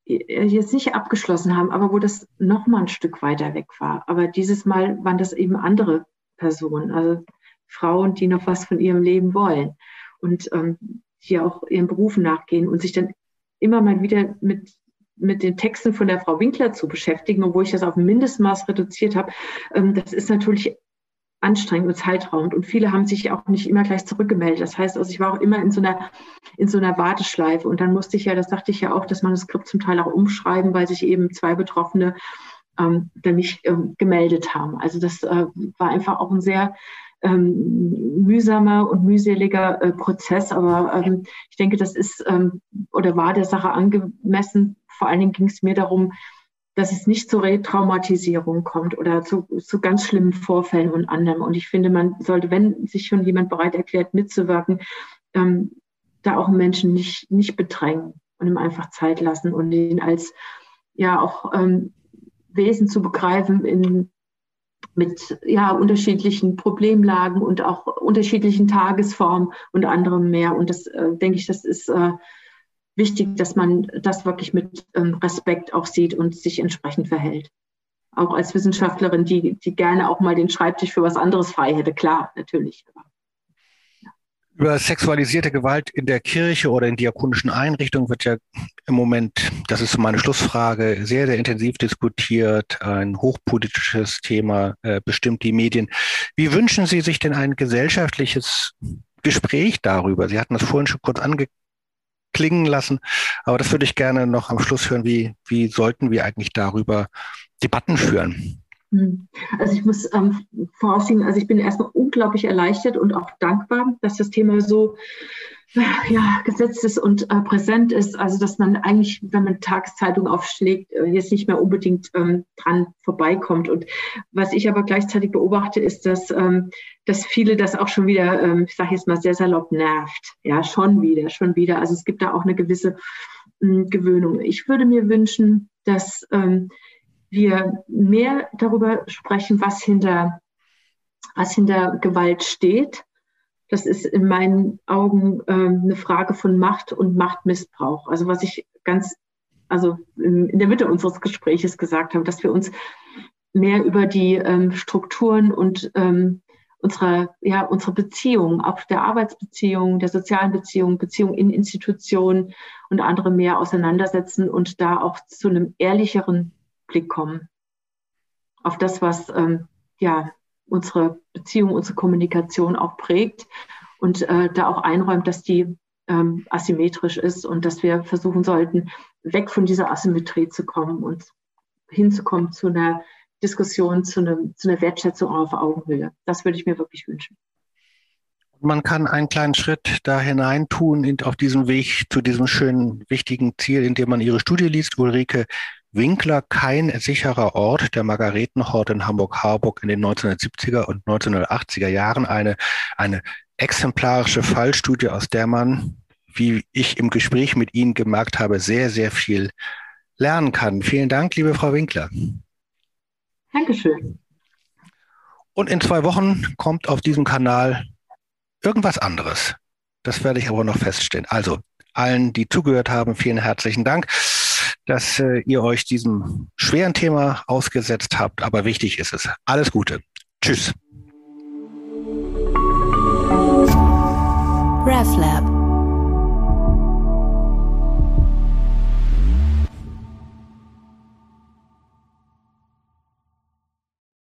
jetzt nicht abgeschlossen haben, aber wo das noch mal ein Stück weiter weg war. Aber dieses Mal waren das eben andere Personen, also Frauen, die noch was von ihrem Leben wollen und ähm, die auch ihren Berufen nachgehen und sich dann immer mal wieder mit mit den Texten von der Frau Winkler zu beschäftigen, obwohl ich das auf ein Mindestmaß reduziert habe, ähm, das ist natürlich anstrengend und zeitraubend. Und viele haben sich auch nicht immer gleich zurückgemeldet. Das heißt, also ich war auch immer in so einer, in so einer Warteschleife. Und dann musste ich ja, das dachte ich ja auch, das Manuskript zum Teil auch umschreiben, weil sich eben zwei Betroffene ähm, dann nicht ähm, gemeldet haben. Also das äh, war einfach auch ein sehr ähm, mühsamer und mühseliger äh, Prozess. Aber ähm, ich denke, das ist ähm, oder war der Sache angemessen. Vor allen Dingen ging es mir darum, dass es nicht zur Retraumatisierung kommt oder zu, zu ganz schlimmen Vorfällen und anderem. Und ich finde, man sollte, wenn sich schon jemand bereit erklärt, mitzuwirken, ähm, da auch Menschen nicht, nicht bedrängen und ihm einfach Zeit lassen und ihn als ja auch ähm, Wesen zu begreifen in, mit ja, unterschiedlichen Problemlagen und auch unterschiedlichen Tagesformen und anderem mehr. Und das äh, denke ich, das ist äh, wichtig, dass man das wirklich mit ähm, Respekt auch sieht und sich entsprechend verhält. Auch als Wissenschaftlerin, die, die gerne auch mal den Schreibtisch für was anderes frei hätte, klar, natürlich. Über sexualisierte Gewalt in der Kirche oder in diakonischen Einrichtungen wird ja im Moment, das ist meine Schlussfrage, sehr, sehr intensiv diskutiert. Ein hochpolitisches Thema äh, bestimmt die Medien. Wie wünschen Sie sich denn ein gesellschaftliches Gespräch darüber? Sie hatten das vorhin schon kurz angeklingen lassen, aber das würde ich gerne noch am Schluss hören. Wie, wie sollten wir eigentlich darüber Debatten führen? Hm. Also ich muss ähm, vorausschieben, also ich bin erstmal unglaublich erleichtert und auch dankbar, dass das Thema so ja, gesetzt ist und äh, präsent ist. Also dass man eigentlich, wenn man Tageszeitung aufschlägt, äh, jetzt nicht mehr unbedingt ähm, dran vorbeikommt. Und was ich aber gleichzeitig beobachte, ist, dass, ähm, dass viele das auch schon wieder, ähm, ich sage jetzt mal sehr salopp, nervt. Ja, schon wieder, schon wieder. Also es gibt da auch eine gewisse hm, Gewöhnung. Ich würde mir wünschen, dass ähm, wir mehr darüber sprechen, was hinter, was hinter Gewalt steht. Das ist in meinen Augen äh, eine Frage von Macht und Machtmissbrauch. Also was ich ganz, also in, der Mitte unseres Gespräches gesagt habe, dass wir uns mehr über die ähm, Strukturen und ähm, unsere, ja, unsere Beziehungen, auch der Arbeitsbeziehungen, der sozialen Beziehungen, Beziehungen in Institutionen und andere mehr auseinandersetzen und da auch zu einem ehrlicheren Blick kommen. Auf das, was ähm, ja, unsere Beziehung, unsere Kommunikation auch prägt und äh, da auch einräumt, dass die ähm, asymmetrisch ist und dass wir versuchen sollten, weg von dieser Asymmetrie zu kommen und hinzukommen zu einer Diskussion, zu, einem, zu einer Wertschätzung auf Augenhöhe. Das würde ich mir wirklich wünschen. Man kann einen kleinen Schritt da hinein tun in, auf diesem Weg zu diesem schönen, wichtigen Ziel, indem man Ihre Studie liest. Ulrike, Winkler kein sicherer Ort der Margaretenhort in Hamburg-Harburg in den 1970er und 1980er Jahren. Eine, eine exemplarische Fallstudie, aus der man, wie ich im Gespräch mit Ihnen gemerkt habe, sehr, sehr viel lernen kann. Vielen Dank, liebe Frau Winkler. Dankeschön. Und in zwei Wochen kommt auf diesem Kanal irgendwas anderes. Das werde ich aber noch feststellen. Also allen, die zugehört haben, vielen herzlichen Dank dass äh, ihr euch diesem schweren Thema ausgesetzt habt, aber wichtig ist es. Alles Gute. Tschüss. RefLab